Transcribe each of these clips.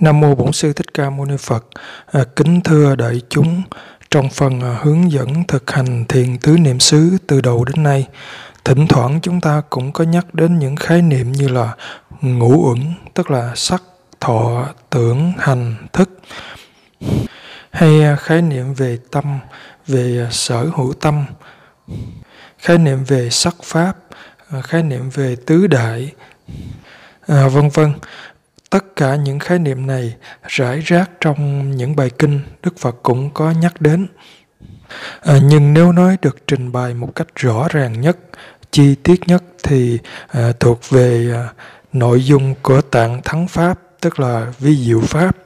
Nam mô Bổn sư Thích Ca Mâu Ni Phật. À, kính thưa đại chúng, trong phần à, hướng dẫn thực hành thiền tứ niệm xứ từ đầu đến nay, thỉnh thoảng chúng ta cũng có nhắc đến những khái niệm như là ngũ uẩn, tức là sắc, thọ, tưởng, hành, thức, hay à, khái niệm về tâm, về à, sở hữu tâm, khái niệm về sắc pháp, à, khái niệm về tứ đại, à, vân vân. Tất cả những khái niệm này rải rác trong những bài kinh Đức Phật cũng có nhắc đến. À, nhưng nếu nói được trình bày một cách rõ ràng nhất, chi tiết nhất thì à, thuộc về à, nội dung của tạng thắng pháp, tức là vi diệu pháp.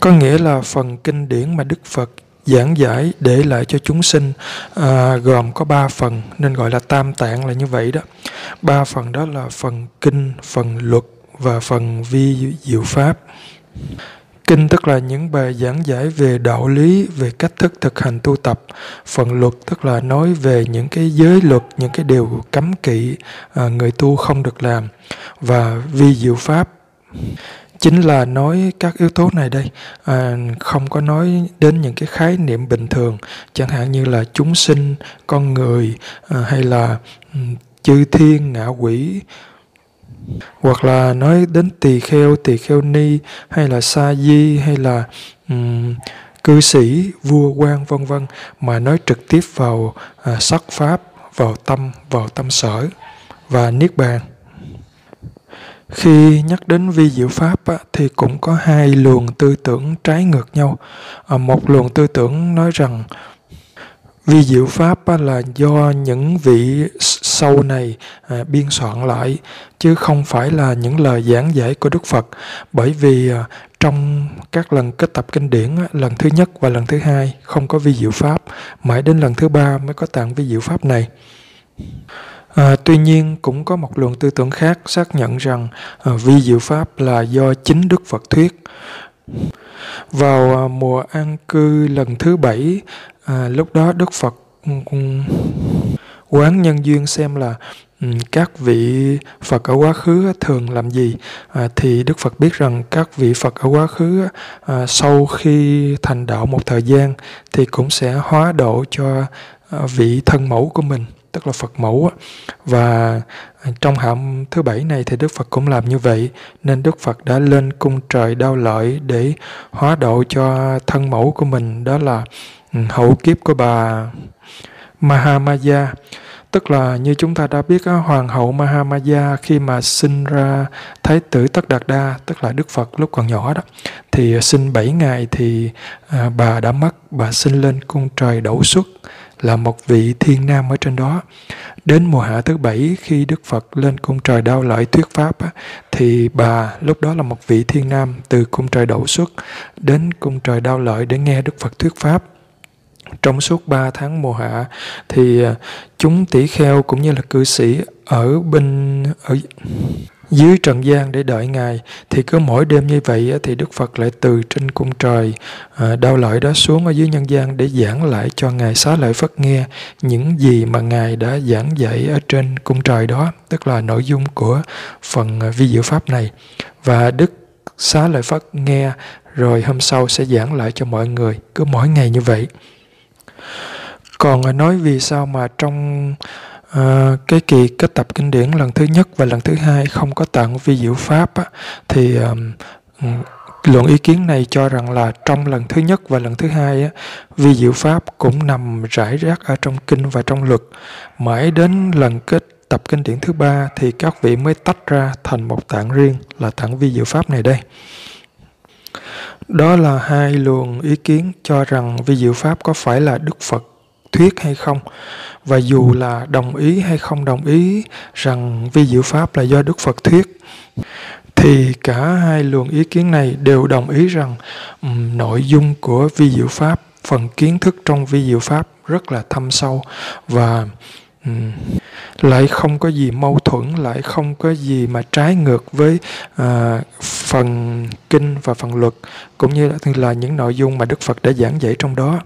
Có nghĩa là phần kinh điển mà Đức Phật giảng giải để lại cho chúng sinh à, gồm có ba phần nên gọi là tam tạng là như vậy đó ba phần đó là phần kinh phần luật và phần vi diệu pháp. Kinh tức là những bài giảng giải về đạo lý, về cách thức thực hành tu tập. Phần luật tức là nói về những cái giới luật, những cái điều cấm kỵ à, người tu không được làm. Và vi diệu pháp chính là nói các yếu tố này đây à, không có nói đến những cái khái niệm bình thường chẳng hạn như là chúng sinh con người à, hay là ừ, chư thiên ngạ quỷ hoặc là nói đến tỳ kheo tỳ kheo ni hay là sa di hay là um, cư sĩ vua quan vân vân mà nói trực tiếp vào à, sắc pháp vào tâm vào tâm sở và niết bàn. Khi nhắc đến vi diệu pháp á, thì cũng có hai luồng tư tưởng trái ngược nhau. À, một luồng tư tưởng nói rằng Vi diệu pháp là do những vị sau này à, biên soạn lại chứ không phải là những lời giảng giải của Đức Phật bởi vì à, trong các lần kết tập kinh điển lần thứ nhất và lần thứ hai không có vi diệu pháp mãi đến lần thứ ba mới có tạng vi diệu pháp này À, tuy nhiên cũng có một luồng tư tưởng khác xác nhận rằng à, vi diệu pháp là do chính Đức Phật thuyết. Vào à, mùa an cư lần thứ bảy, à, lúc đó Đức Phật ừ, quán nhân duyên xem là ừ, các vị Phật ở quá khứ thường làm gì. À, thì Đức Phật biết rằng các vị Phật ở quá khứ à, sau khi thành đạo một thời gian thì cũng sẽ hóa độ cho à, vị thân mẫu của mình tức là Phật mẫu và trong hạm thứ bảy này thì Đức Phật cũng làm như vậy nên Đức Phật đã lên cung trời đau lợi để hóa độ cho thân mẫu của mình đó là hậu kiếp của bà Mahamaya tức là như chúng ta đã biết hoàng hậu Mahamaya khi mà sinh ra thái tử Tất Đạt Đa, tức là Đức Phật lúc còn nhỏ đó, thì sinh 7 ngày thì à, bà đã mất, bà sinh lên cung trời Đậu xuất là một vị thiên nam ở trên đó. Đến mùa hạ thứ bảy khi Đức Phật lên cung trời đao lợi thuyết pháp thì bà lúc đó là một vị thiên nam từ cung trời đậu xuất đến cung trời đao lợi để nghe Đức Phật thuyết pháp trong suốt 3 tháng mùa hạ thì à, chúng tỷ kheo cũng như là cư sĩ ở bên, ở dưới trần gian để đợi ngài. Thì cứ mỗi đêm như vậy thì đức phật lại từ trên cung trời à, đau lợi đó xuống ở dưới nhân gian để giảng lại cho ngài xá lợi phất nghe những gì mà ngài đã giảng dạy ở trên cung trời đó, tức là nội dung của phần à, vi diệu pháp này. Và đức xá lợi phất nghe, rồi hôm sau sẽ giảng lại cho mọi người, cứ mỗi ngày như vậy còn à, nói vì sao mà trong À, cái kỳ kết tập kinh điển lần thứ nhất và lần thứ hai không có tặng vi diệu pháp á, thì um, luận ý kiến này cho rằng là trong lần thứ nhất và lần thứ hai á, vi diệu pháp cũng nằm rải rác ở trong kinh và trong luật. Mãi đến lần kết tập kinh điển thứ ba thì các vị mới tách ra thành một tạng riêng là tạng vi diệu pháp này đây đó là hai luồng ý kiến cho rằng vi diệu pháp có phải là đức phật thuyết hay không? Và dù là đồng ý hay không đồng ý rằng vi diệu pháp là do đức phật thuyết thì cả hai luồng ý kiến này đều đồng ý rằng um, nội dung của vi diệu pháp phần kiến thức trong vi diệu pháp rất là thâm sâu và Ừ. lại không có gì mâu thuẫn lại không có gì mà trái ngược với à, phần kinh và phần luật cũng như là, là những nội dung mà đức phật đã giảng dạy trong đó.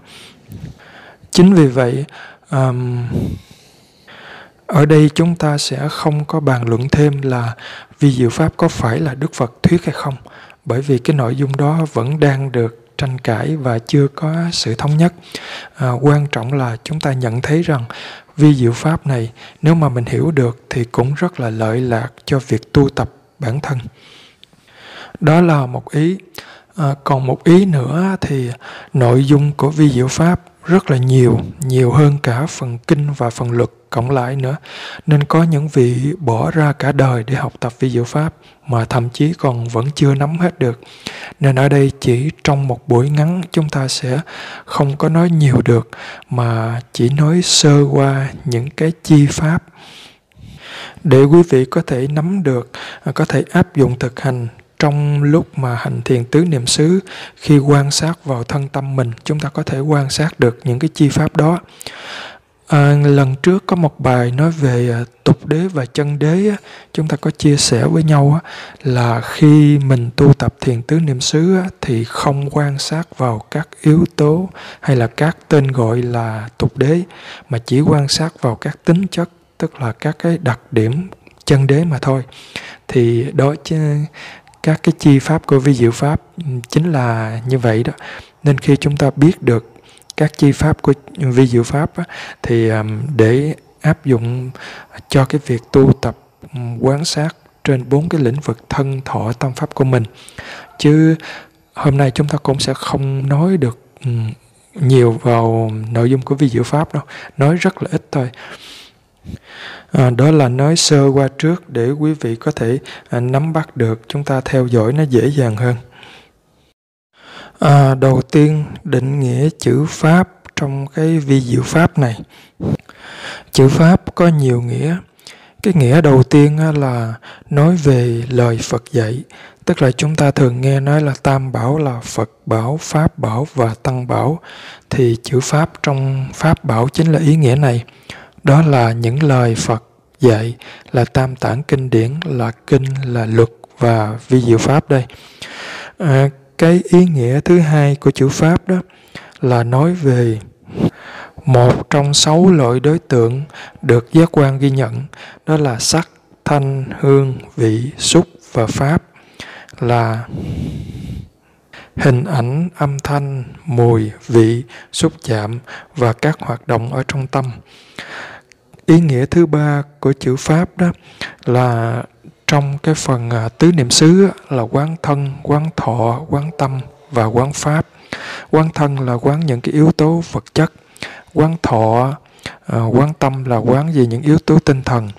Chính vì vậy um, ở đây chúng ta sẽ không có bàn luận thêm là vi diệu pháp có phải là đức phật thuyết hay không bởi vì cái nội dung đó vẫn đang được tranh cãi và chưa có sự thống nhất. À, quan trọng là chúng ta nhận thấy rằng vi diệu pháp này nếu mà mình hiểu được thì cũng rất là lợi lạc cho việc tu tập bản thân. Đó là một ý. À, còn một ý nữa thì nội dung của vi diệu pháp rất là nhiều nhiều hơn cả phần kinh và phần luật cộng lại nữa. Nên có những vị bỏ ra cả đời để học tập vi diệu pháp mà thậm chí còn vẫn chưa nắm hết được. Nên ở đây chỉ trong một buổi ngắn chúng ta sẽ không có nói nhiều được, mà chỉ nói sơ qua những cái chi pháp để quý vị có thể nắm được, có thể áp dụng thực hành trong lúc mà hành thiền tứ niệm xứ khi quan sát vào thân tâm mình chúng ta có thể quan sát được những cái chi pháp đó. À, lần trước có một bài nói về à, tục đế và chân đế chúng ta có chia sẻ với nhau là khi mình tu tập thiền tứ niệm xứ thì không quan sát vào các yếu tố hay là các tên gọi là tục đế mà chỉ quan sát vào các tính chất tức là các cái đặc điểm chân đế mà thôi. Thì đó chứ các cái chi pháp của vi diệu pháp ừ, chính là như vậy đó. Nên khi chúng ta biết được các chi pháp của vi diệu pháp á, thì để áp dụng cho cái việc tu tập ừ, quán sát trên bốn cái lĩnh vực thân thọ tâm pháp của mình. Chứ hôm nay chúng ta cũng sẽ không nói được ừ, nhiều vào nội dung của vi diệu pháp đâu nói rất là ít thôi à, đó là nói sơ qua trước để quý vị có thể à, nắm bắt được. Chúng ta theo dõi nó dễ dàng hơn. À, đầu tiên định nghĩa chữ pháp trong cái vi diệu pháp này. Chữ pháp có nhiều nghĩa. Cái nghĩa đầu tiên là nói về lời phật dạy. Tức là chúng ta thường nghe nói là tam bảo là phật bảo pháp bảo và tăng bảo. Thì chữ pháp trong pháp bảo chính là ý nghĩa này đó là những lời phật dạy là tam tạng kinh điển là kinh là luật và vi diệu pháp đây. À, cái ý nghĩa thứ hai của chữ pháp đó là nói về một trong sáu loại đối tượng được giác quan ghi nhận. Đó là sắc thanh hương vị xúc và pháp. Là hình ảnh âm thanh mùi vị xúc chạm và các hoạt động ở trong tâm ý nghĩa thứ ba của chữ pháp đó là trong cái phần à, tứ niệm xứ là quán thân quán thọ quán tâm và quán pháp. Quán thân là quán những cái yếu tố vật chất quán thọ à, quán tâm là quán về những yếu tố tinh thần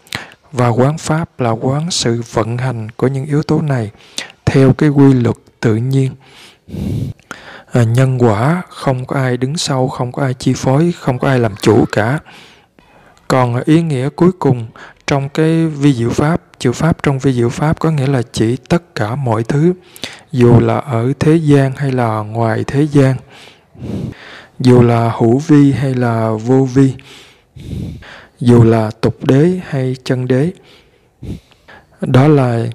và quán pháp là quán sự vận hành của những yếu tố này theo cái quy luật tự nhiên. À, nhân quả không có ai đứng sau không có ai chi phối không có ai làm chủ cả còn ý nghĩa cuối cùng trong cái vi diệu pháp, chữ pháp trong vi diệu pháp có nghĩa là chỉ tất cả mọi thứ, dù là ở thế gian hay là ngoài thế gian, dù là hữu vi hay là vô vi, dù là tục đế hay chân đế. Đó là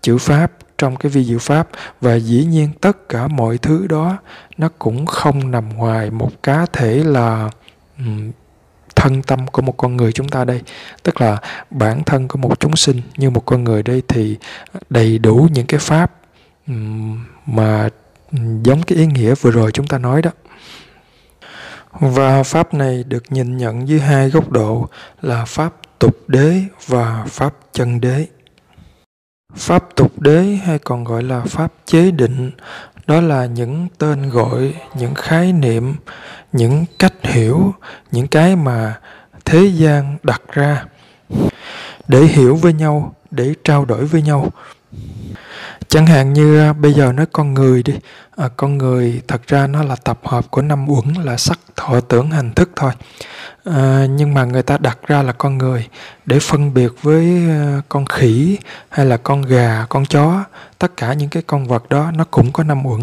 chữ pháp trong cái vi diệu pháp và dĩ nhiên tất cả mọi thứ đó nó cũng không nằm ngoài một cá thể là thân tâm của một con người chúng ta đây. Tức là bản thân của một chúng sinh như một con người đây thì đầy đủ những cái pháp mà giống cái ý nghĩa vừa rồi chúng ta nói đó. Và pháp này được nhìn nhận dưới hai góc độ là pháp tục đế và pháp chân đế. Pháp tục đế hay còn gọi là pháp chế định, đó là những tên gọi, những khái niệm những cách hiểu những cái mà thế gian đặt ra để hiểu với nhau để trao đổi với nhau. Chẳng hạn như à, bây giờ nói con người đi. À, con người thật ra nó là tập hợp của năm uẩn là sắc thọ tưởng hành thức thôi. À, nhưng mà người ta đặt ra là con người để phân biệt với à, con khỉ hay là con gà con chó. Tất cả những cái con vật đó nó cũng có năm uẩn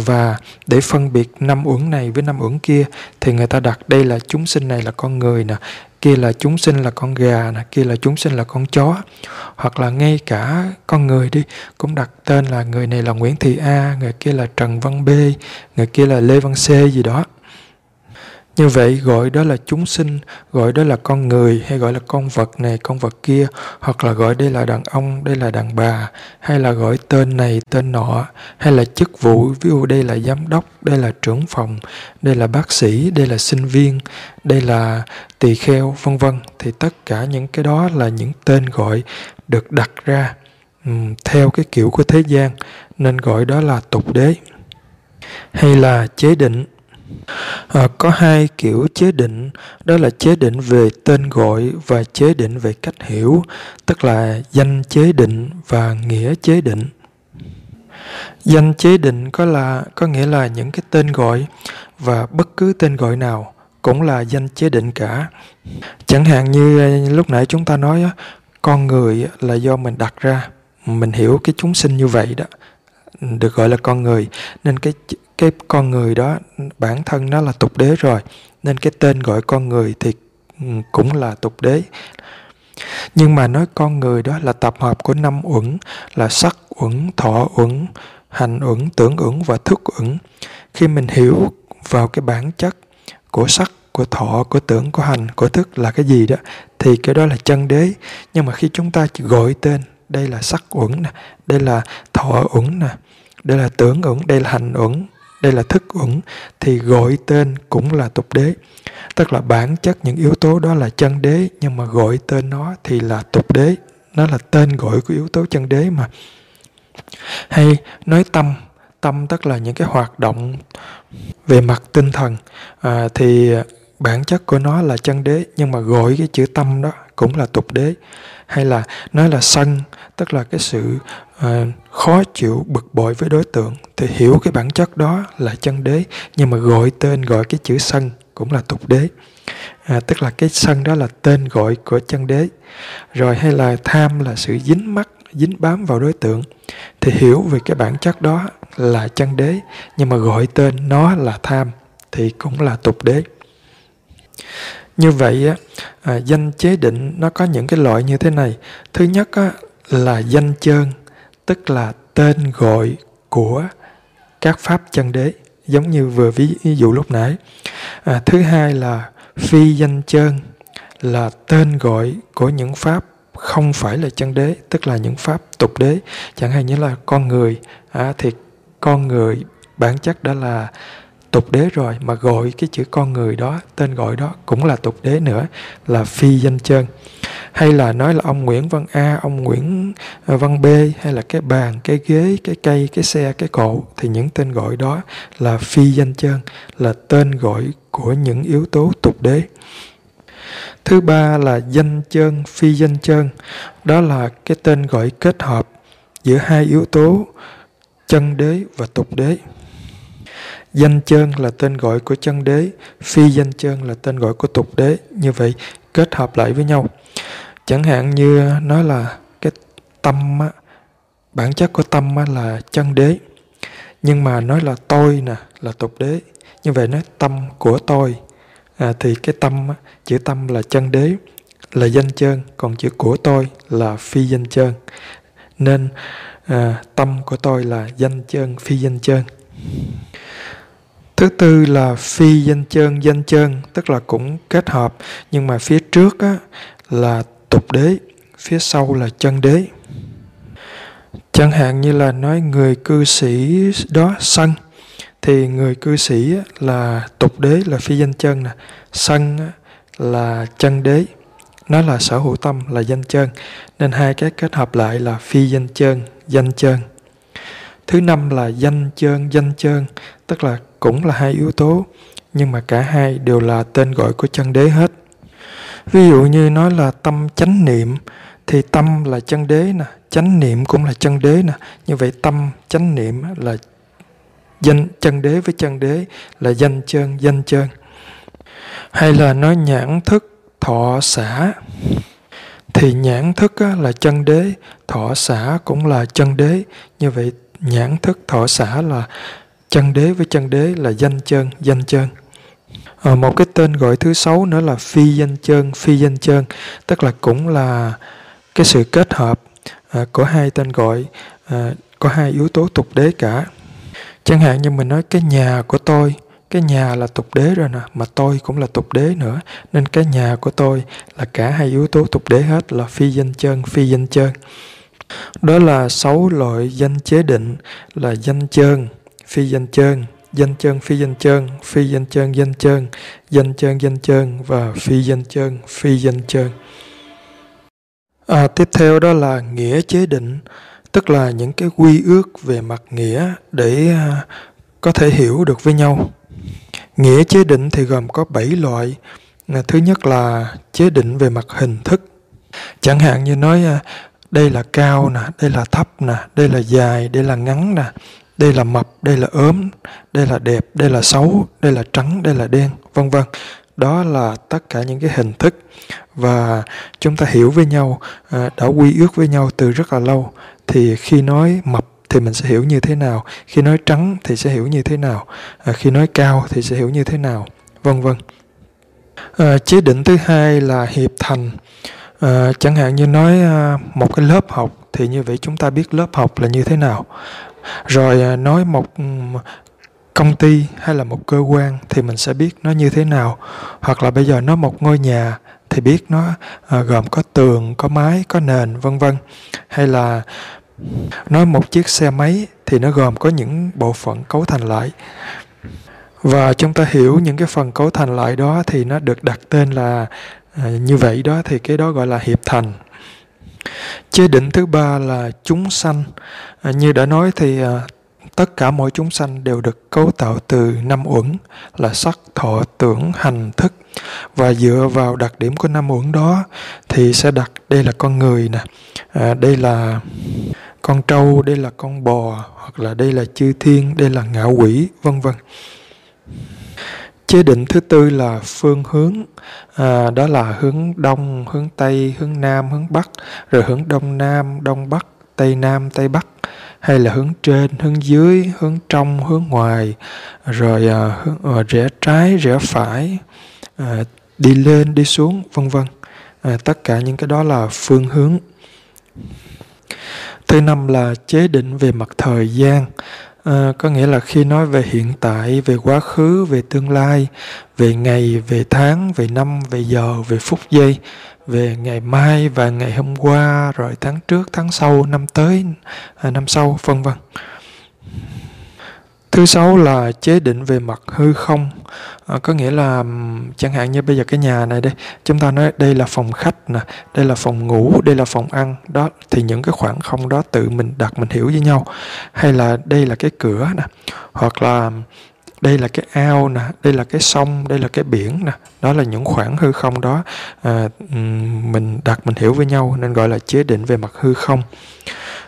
và để phân biệt năm uẩn này với năm uẩn kia, thì người ta đặt đây là chúng sinh này là con người nè, kia là chúng sinh là con gà nè, kia là chúng sinh là con chó. Hoặc là ngay cả con người đi, cũng đặt tên là người này là Nguyễn Thị A, người kia là Trần Văn B, người kia là Lê Văn C gì đó như vậy gọi đó là chúng sinh gọi đó là con người hay gọi là con vật này con vật kia hoặc là gọi đây là đàn ông đây là đàn bà hay là gọi tên này tên nọ hay là chức vụ ví dụ đây là giám đốc đây là trưởng phòng đây là bác sĩ đây là sinh viên đây là tỳ kheo vân vân. Thì tất cả những cái đó là những tên gọi được đặt ra um, theo cái kiểu của thế gian nên gọi đó là tục đế hay là chế định à, có hai kiểu chế định. Đó là chế định về tên gọi và chế định về cách hiểu tức là danh chế định và nghĩa chế định. Danh chế định có là có nghĩa là những cái tên gọi và bất cứ tên gọi nào cũng là danh chế định cả. Chẳng hạn như à, lúc nãy chúng ta nói con người là do mình đặt ra. Mình hiểu cái chúng sinh như vậy đó. Được gọi là con người. Nên cái cái con người đó, bản thân nó là tục đế rồi, nên cái tên gọi con người thì ừ, cũng là tục đế. Nhưng mà nói con người đó là tập hợp của năm uẩn, là sắc uẩn, thọ uẩn, hành uẩn, tưởng uẩn và thức uẩn. Khi mình hiểu vào cái bản chất của sắc, của thọ, của tưởng, của hành, của thức là cái gì đó, thì cái đó là chân đế. Nhưng mà khi chúng ta gọi tên, đây là sắc uẩn nè, đây là thọ uẩn nè, đây là tưởng uẩn, đây là hành uẩn đây là thức uẩn thì gọi tên cũng là tục đế. Tức là bản chất những yếu tố đó là chân đế nhưng mà gọi tên nó thì là tục đế. Nó là tên gọi của yếu tố chân đế mà. Hay nói tâm tâm tức là những cái hoạt động về mặt tinh thần. À, thì bản chất của nó là chân đế nhưng mà gọi cái chữ tâm đó cũng là tục đế. Hay là nói là sân tức là cái sự à, khó chịu bực bội với đối tượng. Thì hiểu cái bản chất đó là chân đế nhưng mà gọi tên gọi cái chữ sân cũng là tục đế. À, tức là cái sân đó là tên gọi của chân đế. Rồi hay là tham là sự dính mắt dính bám vào đối tượng. Thì hiểu về cái bản chất đó là chân đế nhưng mà gọi tên nó là tham thì cũng là tục đế. Như vậy á, à, danh chế định nó có những cái loại như thế này. Thứ nhất á, là danh chơn tức là tên gọi của các pháp chân đế giống như vừa ví, dụ lúc nãy. À, thứ hai là phi danh chơn là tên gọi của những pháp không phải là chân đế tức là những pháp tục đế. Chẳng hạn như là con người à, thì con người bản chất đã là tục đế rồi mà gọi cái chữ con người đó tên gọi đó cũng là tục đế nữa là phi danh chân hay là nói là ông Nguyễn Văn A ông Nguyễn ờ, Văn B hay là cái bàn cái ghế cái cây cái xe cái cộ thì những tên gọi đó là phi danh chân là tên gọi của những yếu tố tục đế thứ ba là danh chân phi danh chân đó là cái tên gọi kết hợp giữa hai yếu tố chân đế và tục đế Danh chân là tên gọi của chân đế, phi danh chân là tên gọi của tục đế. Như vậy kết hợp lại với nhau. Chẳng hạn như nói là cái tâm á, bản chất của tâm á, là chân đế. Nhưng mà nói là tôi nè là tục đế. Như vậy nói tâm của tôi à, thì cái tâm á, chữ tâm là chân đế là danh chân còn chữ của tôi là phi danh chân nên à, tâm của tôi là danh chân phi danh chân Thứ tư là phi danh chân danh chân, tức là cũng kết hợp, nhưng mà phía trước á, là tục đế, phía sau là chân đế. Chẳng hạn như là nói người cư sĩ đó sân, thì người cư sĩ là tục đế là phi danh chân nè, sân là chân đế, nó là sở hữu tâm là danh chân, nên hai cái kết hợp lại là phi danh chân, danh chân. Thứ năm là danh chân, danh chân, tức là cũng là hai yếu tố, nhưng mà cả hai đều là tên gọi của chân đế hết. Ví dụ như nói là tâm chánh niệm, thì tâm là chân đế nè, chánh niệm cũng là chân đế nè. Như vậy tâm chánh niệm là danh chân đế với chân đế là danh chân danh chân. Hay là nói nhãn thức thọ xã thì nhãn thức là chân đế, thọ xã cũng là chân đế. Như vậy nhãn thức thọ xã là chân đế với chân đế là danh chân danh chân à, một cái tên gọi thứ sáu nữa là phi danh chân phi danh chân tức là cũng là cái sự kết hợp à, của hai tên gọi à, có hai yếu tố tục đế cả. Chẳng hạn như mình nói cái nhà của tôi cái nhà là tục đế rồi nè mà tôi cũng là tục đế nữa nên cái nhà của tôi là cả hai yếu tố tục đế hết là phi danh chân phi danh chân đó là sáu loại danh chế định là danh chân phi danh chân danh chân phi danh chân phi danh chân danh chân danh chân danh chân và phi danh chân phi danh chân à, tiếp theo đó là nghĩa chế định tức là những cái quy ước về mặt nghĩa để à, có thể hiểu được với nhau. Nghĩa chế định thì gồm có 7 loại. À, thứ nhất là chế định về mặt hình thức. Chẳng hạn như nói à, đây là cao nè đây là thấp nè đây là dài đây là ngắn nè đây là mập đây là ốm đây là đẹp đây là xấu đây là trắng đây là đen vân vân. Đó là tất cả những cái hình thức và chúng ta hiểu với nhau à, đã quy ước với nhau từ rất là lâu. Thì khi nói mập thì mình sẽ hiểu như thế nào khi nói trắng thì sẽ hiểu như thế nào à, khi nói cao thì sẽ hiểu như thế nào vân vân. À, chế định thứ hai là hiệp thành. À, chẳng hạn như nói à, một cái lớp học thì như vậy chúng ta biết lớp học là như thế nào rồi à, nói một ừ, công ty hay là một cơ quan thì mình sẽ biết nó như thế nào. Hoặc là bây giờ nó một ngôi nhà thì biết nó à, gồm có tường, có mái, có nền, vân vân. Hay là nói một chiếc xe máy thì nó gồm có những bộ phận cấu thành lại. Và chúng ta hiểu những cái phần cấu thành lại đó thì nó được đặt tên là à, như vậy đó, thì cái đó gọi là hiệp thành chế định thứ ba là chúng sanh. À, như đã nói thì à, tất cả mọi chúng sanh đều được cấu tạo từ năm uẩn là sắc thọ tưởng hành thức. Và dựa vào đặc điểm của năm uẩn đó thì sẽ đặt đây là con người nè. À, đây là con trâu đây là con bò hoặc là đây là chư thiên đây là ngạo quỷ vân vân chế định thứ tư là phương hướng à, đó là hướng đông hướng tây hướng nam hướng bắc rồi hướng đông nam đông bắc tây nam tây bắc hay là hướng trên hướng dưới hướng trong hướng ngoài rồi à, hướng, à, rẽ trái rẽ phải à, đi lên đi xuống vân vân. À, tất cả những cái đó là phương hướng. Thứ năm là chế định về mặt thời gian à, có nghĩa là khi nói về hiện tại về quá khứ về tương lai về ngày về tháng về năm về giờ về phút giây về ngày mai và ngày hôm qua rồi tháng trước tháng sau năm tới à, năm sau vân vân thứ sáu là chế định về mặt hư không. À, có nghĩa là chẳng hạn như bây giờ cái nhà này đây chúng ta nói đây là phòng khách nè đây là phòng ngủ đây là phòng ăn. Đó thì những cái khoảng không đó tự mình đặt mình hiểu với nhau. Hay là đây là cái cửa nè hoặc là đây là cái ao nè đây là cái sông đây là cái biển nè. Đó là những khoảng hư không đó à, mình đặt mình hiểu với nhau nên gọi là chế định về mặt hư không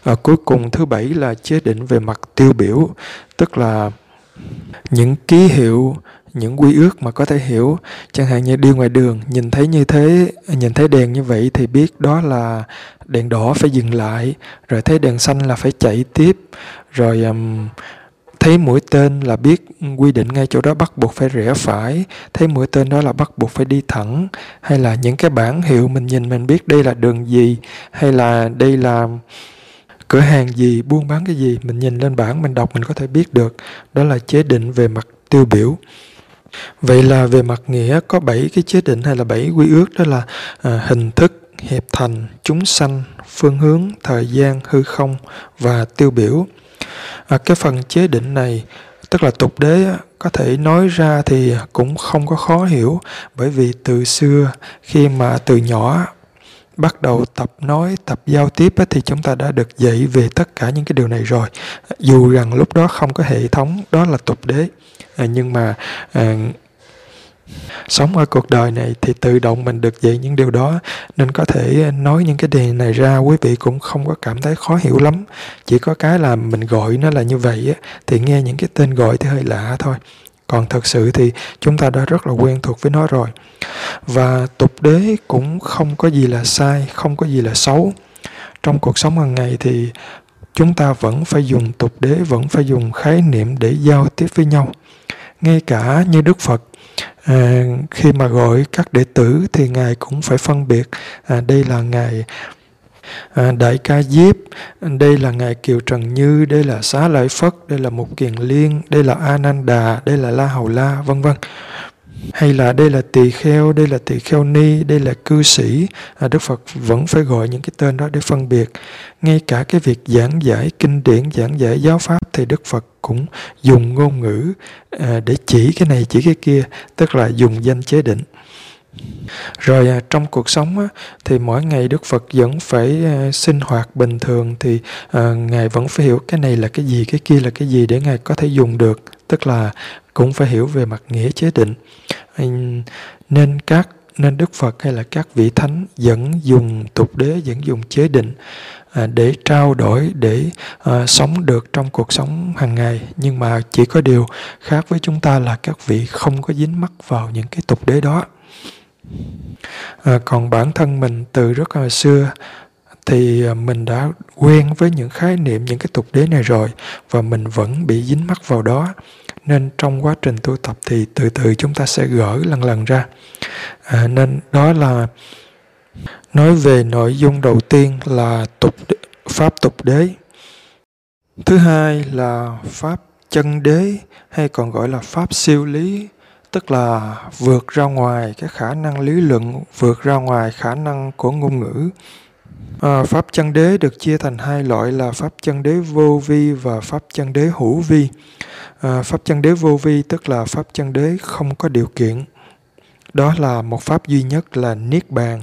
à, cuối cùng thứ bảy là chế định về mặt tiêu biểu tức là những ký hiệu những quy ước mà có thể hiểu. Chẳng hạn như đi ngoài đường nhìn thấy như thế nhìn thấy đèn như vậy thì biết đó là đèn đỏ phải dừng lại rồi thấy đèn xanh là phải chạy tiếp. Rồi um, thấy mũi tên là biết quy định ngay chỗ đó bắt buộc phải rẽ phải thấy mũi tên đó là bắt buộc phải đi thẳng. Hay là những cái bảng hiệu mình nhìn mình biết đây là đường gì hay là đây là cửa hàng gì buôn bán cái gì mình nhìn lên bảng mình đọc mình có thể biết được. Đó là chế định về mặt tiêu biểu. Vậy là về mặt nghĩa có bảy cái chế định hay là bảy quy ước? Đó là à, hình thức hiệp thành chúng sanh phương hướng thời gian hư không và tiêu biểu. À, cái phần chế định này tức là tục đế có thể nói ra thì cũng không có khó hiểu bởi vì từ xưa khi mà từ nhỏ bắt đầu tập nói tập giao tiếp thì chúng ta đã được dạy về tất cả những cái điều này rồi. Dù rằng lúc đó không có hệ thống đó là tục đế. À, nhưng mà à, sống ở cuộc đời này thì tự động mình được dạy những điều đó. Nên có thể nói những cái điều này ra quý vị cũng không có cảm thấy khó hiểu lắm. Chỉ có cái là mình gọi nó là như vậy á, thì nghe những cái tên gọi thì hơi lạ thôi còn thật sự thì chúng ta đã rất là quen thuộc với nó rồi. Và tục đế cũng không có gì là sai không có gì là xấu. Trong cuộc sống hàng ngày thì chúng ta vẫn phải dùng tục đế vẫn phải dùng khái niệm để giao tiếp với nhau. Ngay cả như đức phật à, khi mà gọi các đệ tử thì ngài cũng phải phân biệt à, đây là ngài à, Đại ca Diếp, đây là Ngài Kiều Trần Như, đây là Xá Lợi Phất, đây là Mục Kiền Liên, đây là A Nan Đà, đây là La Hầu La, vân vân hay là đây là tỳ kheo, đây là tỳ kheo ni, đây là cư sĩ, à, Đức Phật vẫn phải gọi những cái tên đó để phân biệt. Ngay cả cái việc giảng giải kinh điển, giảng giải giáo pháp thì Đức Phật cũng dùng ngôn ngữ à, để chỉ cái này chỉ cái kia, tức là dùng danh chế định. Rồi à, trong cuộc sống á, thì mỗi ngày Đức Phật vẫn phải à, sinh hoạt bình thường thì à, Ngài vẫn phải hiểu cái này là cái gì, cái kia là cái gì để Ngài có thể dùng được. Tức là cũng phải hiểu về mặt nghĩa chế định. Nên các nên Đức Phật hay là các vị thánh vẫn dùng tục đế, vẫn dùng chế định à, để trao đổi, để à, sống được trong cuộc sống hàng ngày. Nhưng mà chỉ có điều khác với chúng ta là các vị không có dính mắc vào những cái tục đế đó. À, còn bản thân mình từ rất là xưa thì à, mình đã quen với những khái niệm những cái tục đế này rồi và mình vẫn bị dính mắc vào đó. Nên trong quá trình tu tập thì từ từ chúng ta sẽ gỡ lần lần ra. À, nên đó là nói về nội dung đầu tiên là tục pháp tục đế. Thứ hai là pháp chân đế hay còn gọi là pháp siêu lý tức là vượt ra ngoài cái khả năng lý luận vượt ra ngoài khả năng của ngôn ngữ. À, pháp chân đế được chia thành hai loại là pháp chân đế vô vi và pháp chân đế hữu vi. À, pháp chân đế vô vi tức là pháp chân đế không có điều kiện. Đó là một pháp duy nhất là niết bàn.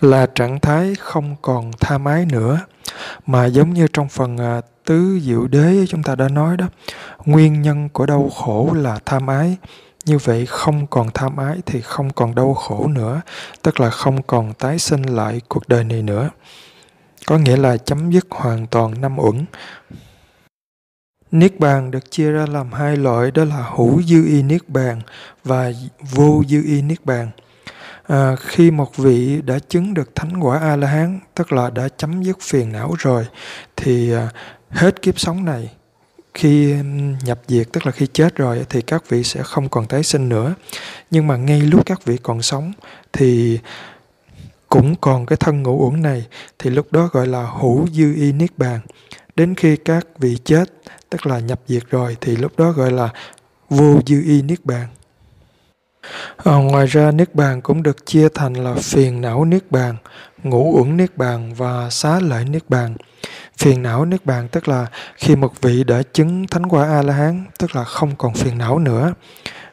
Là trạng thái không còn tha mái nữa mà giống như trong phần à, tứ diệu đế chúng ta đã nói đó. Nguyên nhân của đau khổ là tham ái. Như vậy không còn tham ái thì không còn đau khổ nữa tức là không còn tái sinh lại cuộc đời này nữa. Có nghĩa là chấm dứt hoàn toàn năm uẩn. Niết bàn được chia ra làm hai loại đó là hữu dư y niết bàn và vô dư y niết bàn. À, khi một vị đã chứng được thánh quả A La Hán, tức là đã chấm dứt phiền não rồi, thì à, hết kiếp sống này khi nhập diệt tức là khi chết rồi thì các vị sẽ không còn tái sinh nữa. Nhưng mà ngay lúc các vị còn sống thì cũng còn cái thân ngũ uẩn này thì lúc đó gọi là hữu dư y niết bàn. Đến khi các vị chết tức là nhập diệt rồi thì lúc đó gọi là vô dư y niết bàn. À, ngoài ra niết bàn cũng được chia thành là phiền não niết bàn ngũ uẩn niết bàn và xá lợi niết bàn phiền não niết bàn tức là khi một vị đã chứng thánh quả a la hán tức là không còn phiền não nữa.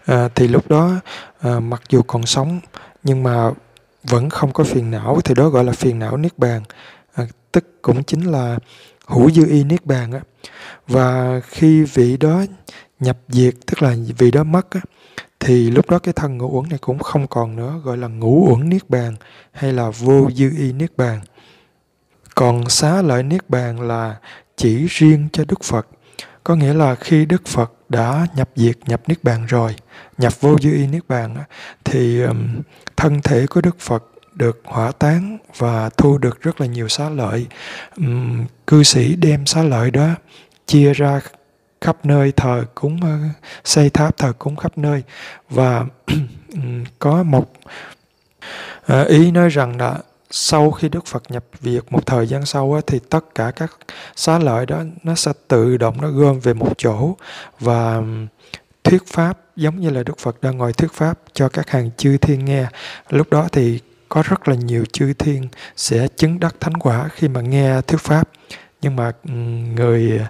À, thì lúc đó à, mặc dù còn sống nhưng mà vẫn không có phiền não thì đó gọi là phiền não niết bàn. À, tức cũng chính là hữu dư y niết bàn á. Và khi vị đó nhập diệt tức là vị đó mất á thì lúc đó cái thân ngũ uẩn này cũng không còn nữa gọi là ngũ uẩn niết bàn hay là vô dư y niết bàn còn xá lợi niết bàn là chỉ riêng cho đức phật. Có nghĩa là khi đức phật đã nhập diệt, nhập niết bàn rồi, nhập vô dư y niết bàn thì thân thể của đức phật được hỏa tán và thu được rất là nhiều xá lợi. Cư sĩ đem xá lợi đó chia ra khắp nơi, thờ cúng xây tháp thờ cúng khắp nơi. Và có một ờ, ý nói rằng là sau khi Đức Phật nhập việt một thời gian sau á, thì tất cả các xá lợi đó nó sẽ tự động nó gom về một chỗ và thuyết pháp giống như là Đức Phật đang ngồi thuyết pháp cho các hàng chư thiên nghe. Lúc đó thì có rất là nhiều chư thiên sẽ chứng đắc thánh quả khi mà nghe thuyết pháp. Nhưng mà người ờ,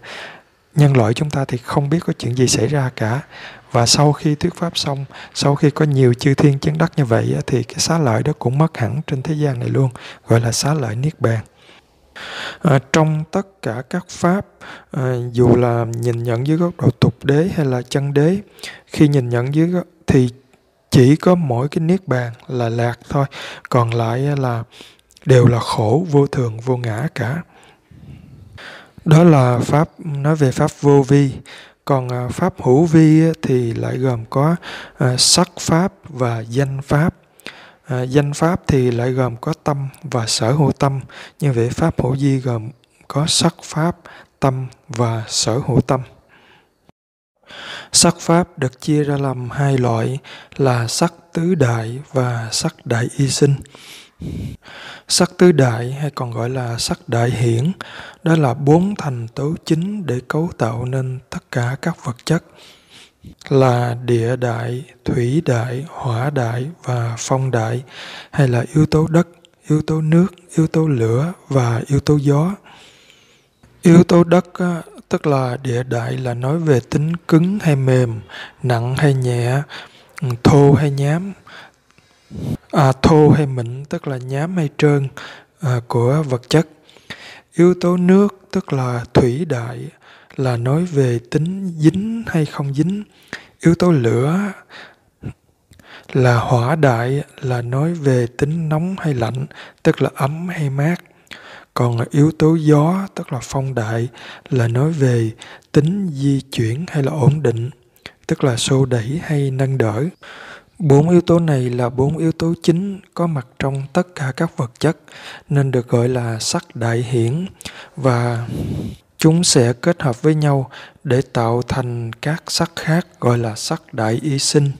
nhân loại chúng ta thì không biết có chuyện gì xảy ra cả và sau khi thuyết pháp xong sau khi có nhiều chư thiên chứng đắc như vậy thì cái xá lợi đó cũng mất hẳn trên thế gian này luôn gọi là xá lợi niết bàn. À, trong tất cả các pháp à, dù là nhìn nhận dưới góc độ tục đế hay là chân đế khi nhìn nhận dưới thì chỉ có mỗi cái niết bàn là lạc thôi còn lại là đều là khổ vô thường vô ngã cả. Đó là pháp nói về pháp vô vi còn à, pháp hữu vi thì lại gồm có à, sắc pháp và danh pháp. À, danh pháp thì lại gồm có tâm và sở hữu tâm. Như vậy pháp hữu vi gồm có sắc pháp tâm và sở hữu tâm. Sắc pháp được chia ra làm hai loại là sắc tứ đại và sắc đại y sinh. Sắc tứ đại hay còn gọi là sắc đại hiển, đó là bốn thành tố chính để cấu tạo nên tất cả các vật chất là địa đại, thủy đại, hỏa đại và phong đại hay là yếu tố đất, yếu tố nước, yếu tố lửa và yếu tố gió. Yếu tố đất tức là địa đại là nói về tính cứng hay mềm, nặng hay nhẹ, thô hay nhám. À, thô hay mịn tức là nhám hay trơn à, của vật chất. Yếu tố nước tức là thủy đại là nói về tính dính hay không dính. Yếu tố lửa là hỏa đại là nói về tính nóng hay lạnh, tức là ấm hay mát. Còn yếu tố gió, tức là phong đại, là nói về tính di chuyển hay là ổn định, tức là xô đẩy hay nâng đỡ. Bốn yếu tố này là bốn yếu tố chính có mặt trong tất cả các vật chất nên được gọi là sắc đại hiển và chúng sẽ kết hợp với nhau để tạo thành các sắc khác gọi là sắc đại y sinh.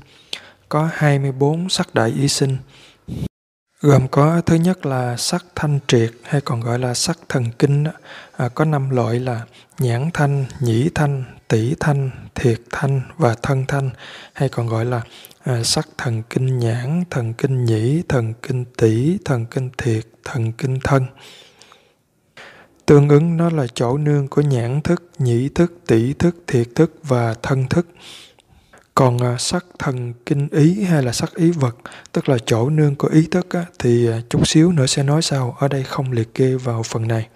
Có 24 sắc đại y sinh gồm có thứ nhất là sắc thanh triệt hay còn gọi là sắc thần kinh à, có năm loại là nhãn thanh nhĩ thanh tỷ thanh thiệt thanh và thân thanh hay còn gọi là à, sắc thần kinh nhãn thần kinh nhĩ thần kinh tỷ thần kinh thiệt thần kinh thân. Tương ứng nó là chỗ nương của nhãn thức nhĩ thức tỷ thức thiệt thức và thân thức. Còn à, sắc thần kinh ý hay là sắc ý vật tức là chỗ nương của ý thức á, thì à, chút xíu nữa sẽ nói sau. Ở đây không liệt kê vào phần này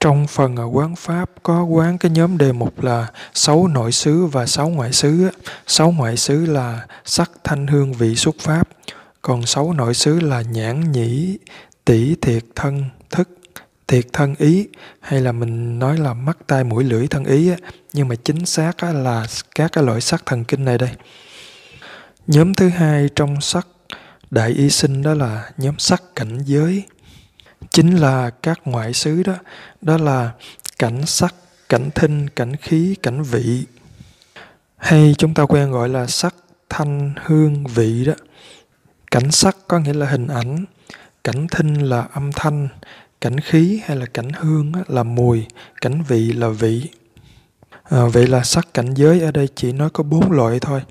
trong phần à, quán pháp có quán cái nhóm đề mục là sáu nội xứ và sáu ngoại xứ sáu ngoại xứ là sắc thanh hương vị xuất pháp. Còn sáu nội xứ là nhãn nhĩ tỷ thiệt thân, thức, thiệt thân ý. Hay là mình nói là mắt tai mũi lưỡi thân ý nhưng mà chính xác là các cái loại sắc thần kinh này đây. Nhóm thứ hai trong sắc đại y sinh đó là nhóm sắc cảnh giới chính là các ngoại xứ đó đó là cảnh sắc cảnh thinh cảnh khí cảnh vị. Hay chúng ta quen gọi là sắc thanh hương vị đó. Cảnh sắc có nghĩa là hình ảnh cảnh thinh là âm thanh cảnh khí hay là cảnh hương là mùi cảnh vị là vị. À, vậy là sắc cảnh giới ở đây chỉ nói có bốn loại thôi.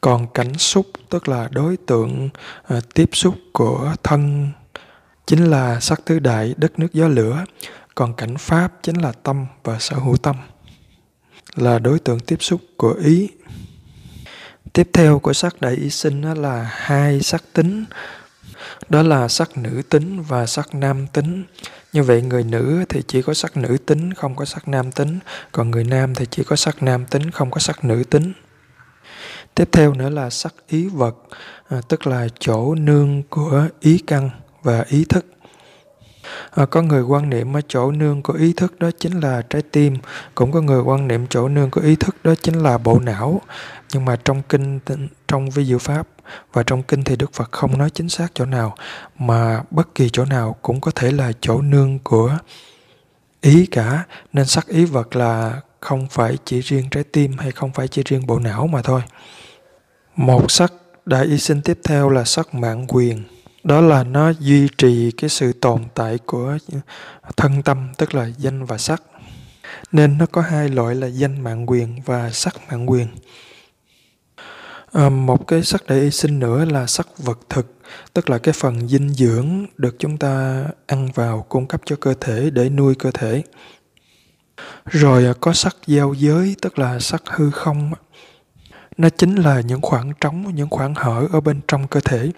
Còn cảnh xúc tức là đối tượng à, tiếp xúc của thân chính là sắc tứ đại đất nước gió lửa còn cảnh pháp chính là tâm và sở hữu tâm là đối tượng tiếp xúc của ý. Tiếp theo của sắc đại ý sinh là hai sắc tính đó là sắc nữ tính và sắc nam tính. Như vậy người nữ thì chỉ có sắc nữ tính không có sắc nam tính còn người nam thì chỉ có sắc nam tính không có sắc nữ tính. Tiếp theo nữa là sắc ý vật à, tức là chỗ nương của ý căn và ý thức. À, có người quan niệm ở chỗ nương của ý thức đó chính là trái tim. Cũng có người quan niệm chỗ nương của ý thức đó chính là bộ não. Nhưng mà trong kinh trong vi diệu pháp và trong kinh thì đức phật không nói chính xác chỗ nào mà bất kỳ chỗ nào cũng có thể là chỗ nương của ý cả. Nên sắc ý vật là không phải chỉ riêng trái tim hay không phải chỉ riêng bộ não mà thôi. Một sắc đại y sinh tiếp theo là sắc mạng quyền đó là nó duy trì cái sự tồn tại của thân tâm tức là danh và sắc. Nên nó có hai loại là danh mạng quyền và sắc mạng quyền. À, một cái sắc để y sinh nữa là sắc vật thực tức là cái phần dinh dưỡng được chúng ta ăn vào cung cấp cho cơ thể để nuôi cơ thể. Rồi à, có sắc giao giới tức là sắc hư không nó chính là những khoảng trống những khoảng hở ở bên trong cơ thể.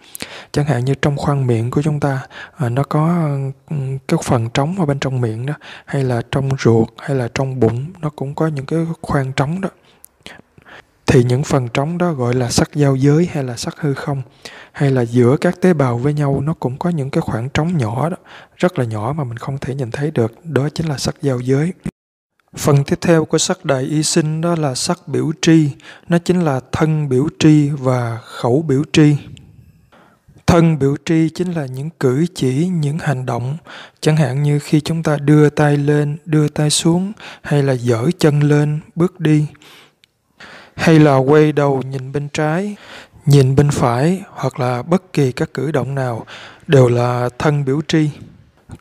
Chẳng hạn như trong khoang miệng của chúng ta à, nó có ừ, cái phần trống ở bên trong miệng đó hay là trong ruột hay là trong bụng nó cũng có những cái khoang trống đó. Thì những phần trống đó gọi là sắc giao giới hay là sắc hư không hay là giữa các tế bào với nhau nó cũng có những cái khoảng trống nhỏ đó rất là nhỏ mà mình không thể nhìn thấy được. Đó chính là sắc giao giới. Phần tiếp theo của sắc đại y sinh đó là sắc biểu tri, nó chính là thân biểu tri và khẩu biểu tri. Thân biểu tri chính là những cử chỉ, những hành động, chẳng hạn như khi chúng ta đưa tay lên, đưa tay xuống, hay là dở chân lên, bước đi, hay là quay đầu nhìn bên trái. nhìn bên phải hoặc là bất kỳ các cử động nào đều là thân biểu tri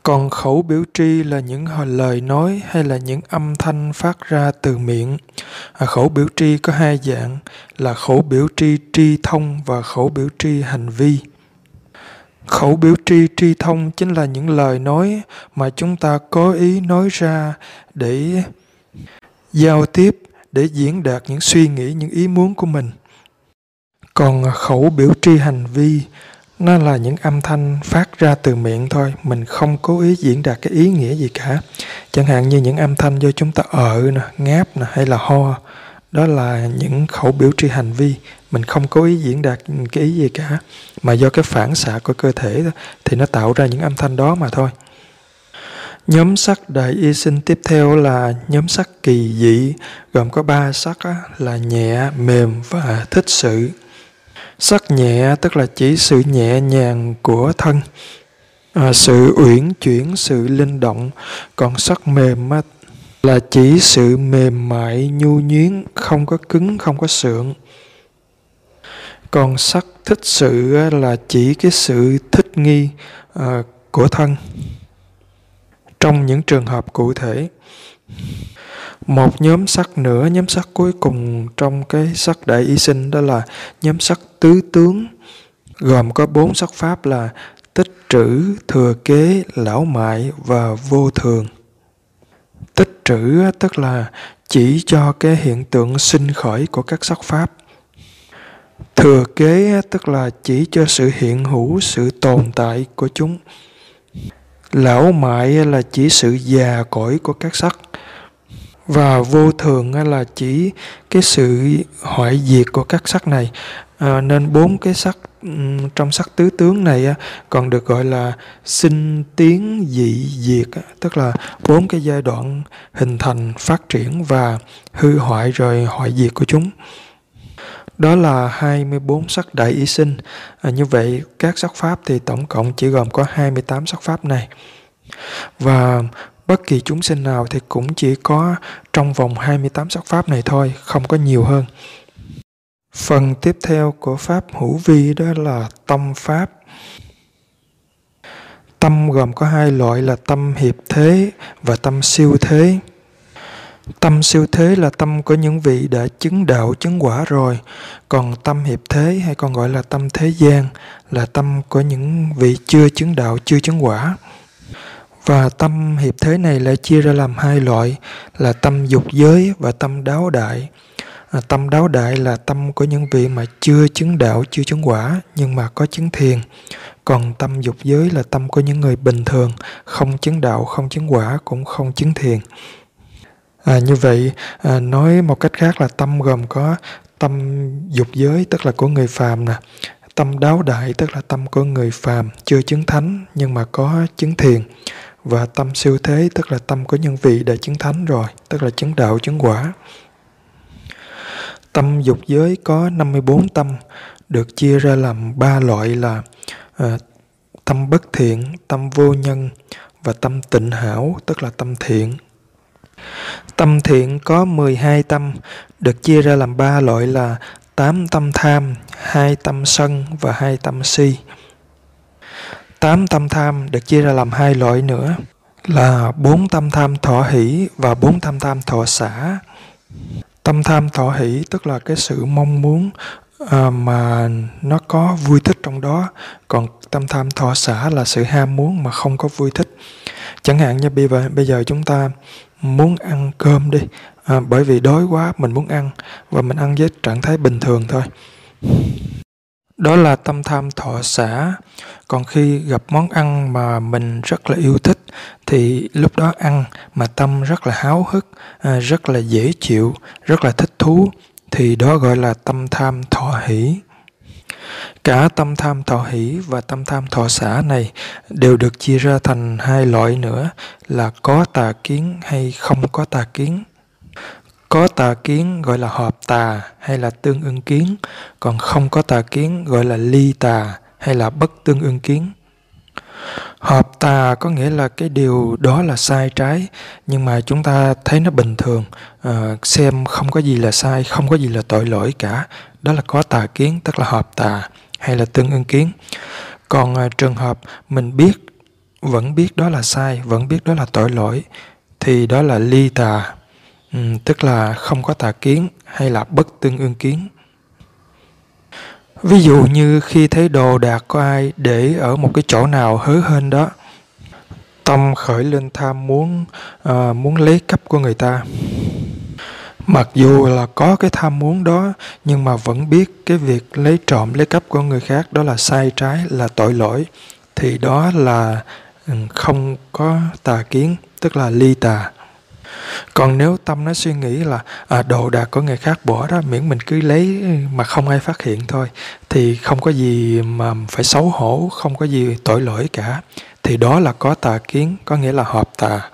còn khẩu biểu tri là những lời nói hay là những âm thanh phát ra từ miệng? À, khẩu biểu tri có hai dạng là khẩu biểu tri tri thông và khẩu biểu tri hành vi. Khẩu biểu tri tri thông chính là những lời nói mà chúng ta có ý nói ra để giao tiếp để diễn đạt những suy nghĩ những ý muốn của mình. Còn khẩu biểu tri hành vi nó là những âm thanh phát ra từ miệng thôi mình không cố ý diễn đạt cái ý nghĩa gì cả. Chẳng hạn như những âm thanh do chúng ta ở nè ngáp nè hay là ho đó là những khẩu biểu tri hành vi. Mình không cố ý diễn đạt cái ý gì cả mà do cái phản xạ của cơ thể thì nó tạo ra những âm thanh đó mà thôi. Nhóm sắc đại y sinh tiếp theo là nhóm sắc kỳ dị, gồm có ba sắc là nhẹ, mềm và thích sự. Sắc nhẹ tức là chỉ sự nhẹ nhàng của thân, à, sự uyển chuyển, sự linh động. Còn sắc mềm là chỉ sự mềm mại, nhu nhuyến, không có cứng, không có sượng. Còn sắc thích sự là chỉ cái sự thích nghi à, của thân trong những trường hợp cụ thể một nhóm sắc nữa nhóm sắc cuối cùng trong cái sắc đại y sinh đó là nhóm sắc tứ tướng, gồm có bốn sắc pháp là tích trữ, thừa kế, lão mại và vô thường. Tích trữ tức là chỉ cho cái hiện tượng sinh khởi của các sắc pháp. Thừa kế tức là chỉ cho sự hiện hữu, sự tồn tại của chúng. Lão mại là chỉ sự già cỗi của các sắc. Và vô thường là chỉ cái sự hoại diệt của các sắc này à, nên bốn cái sắc trong sắc tứ tướng này còn được gọi là sinh tiến dị diệt tức là bốn cái giai đoạn hình thành phát triển và hư hoại rồi hoại diệt của chúng đó là 24 sắc đại ý sinh. À, như vậy các sắc pháp thì tổng cộng chỉ gồm có 28 sắc pháp này. Và bất kỳ chúng sinh nào thì cũng chỉ có trong vòng 28 sắc pháp này thôi, không có nhiều hơn. Phần tiếp theo của pháp hữu vi đó là tâm pháp. Tâm gồm có hai loại là tâm hiệp thế và tâm siêu thế. Tâm siêu thế là tâm của những vị đã chứng đạo chứng quả rồi, còn tâm hiệp thế hay còn gọi là tâm thế gian là tâm của những vị chưa chứng đạo chưa chứng quả. Và tâm hiệp thế này lại chia ra làm hai loại là tâm dục giới và tâm đáo đại. À, tâm đáo đại là tâm của những vị mà chưa chứng đạo, chưa chứng quả nhưng mà có chứng thiền. Còn tâm dục giới là tâm của những người bình thường, không chứng đạo, không chứng quả, cũng không chứng thiền. À, như vậy, à, nói một cách khác là tâm gồm có tâm dục giới tức là của người phàm nè, tâm đáo đại tức là tâm của người phàm chưa chứng thánh nhưng mà có chứng thiền và tâm siêu thế tức là tâm của nhân vị đã chứng thánh rồi, tức là chứng đạo chứng quả. Tâm dục giới có 54 tâm, được chia ra làm ba loại là à, tâm bất thiện, tâm vô nhân và tâm tịnh hảo, tức là tâm thiện. Tâm thiện có 12 tâm, được chia ra làm ba loại là tám tâm tham, hai tâm sân và hai tâm si. Tám tâm tham được chia ra làm hai loại nữa là bốn tâm tham thọ hỷ và bốn tâm tham thọ xả. Tâm tham thọ hỷ tức là cái sự mong muốn à, mà nó có vui thích trong đó, còn tâm tham thọ xả là sự ham muốn mà không có vui thích. Chẳng hạn như bây giờ, bây giờ chúng ta muốn ăn cơm đi, à, bởi vì đói quá mình muốn ăn và mình ăn với trạng thái bình thường thôi đó là tâm tham thọ xả. Còn khi gặp món ăn mà mình rất là yêu thích, thì lúc đó ăn mà tâm rất là háo hức à, rất là dễ chịu, rất là thích thú, thì đó gọi là tâm tham thọ hỷ. Cả tâm tham thọ hỷ và tâm tham thọ xả này đều được chia ra thành hai loại nữa, là có tà kiến hay không có tà kiến có tà kiến gọi là hợp tà hay là tương ưng kiến, còn không có tà kiến gọi là ly tà hay là bất tương ưng kiến. Hợp tà có nghĩa là cái điều đó là sai trái, nhưng mà chúng ta thấy nó bình thường, uh, xem không có gì là sai, không có gì là tội lỗi cả, đó là có tà kiến tức là hợp tà hay là tương ưng kiến. Còn à, trường hợp mình biết vẫn biết đó là sai vẫn biết đó là tội lỗi thì đó là ly tà ừ, tức là không có tà kiến hay là bất tương ương kiến. Ví dụ như khi thấy đồ đạc có ai để ở một cái chỗ nào hớ hên đó tâm khởi lên tham muốn uh, muốn lấy cắp của người ta. Mặc dù là có cái tham muốn đó nhưng mà vẫn biết cái việc lấy trộm lấy cắp của người khác đó là sai trái là tội lỗi thì đó là ừ, không có tà kiến tức là ly tà còn nếu tâm nó suy nghĩ là à, đồ đạc của người khác bỏ đó miễn mình cứ lấy mà không ai phát hiện thôi thì không có gì mà phải xấu hổ không có gì tội lỗi cả. Thì đó là có tà kiến có nghĩa là hợp tà.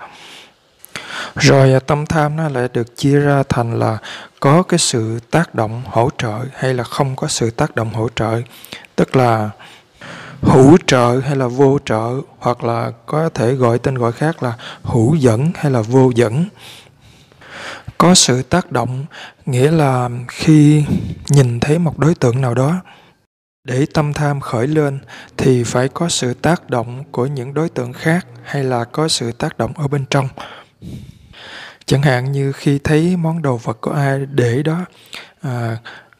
Rồi à, tâm tham nó lại được chia ra thành là có cái sự tác động hỗ trợ hay là không có sự tác động hỗ trợ. Tức là hữu trợ hay là vô trợ hoặc là có thể gọi tên gọi khác là hữu dẫn hay là vô dẫn. Có sự tác động nghĩa là khi nhìn thấy một đối tượng nào đó để tâm tham khởi lên thì phải có sự tác động của những đối tượng khác hay là có sự tác động ở bên trong. Chẳng hạn như khi thấy món đồ vật của ai để đó à,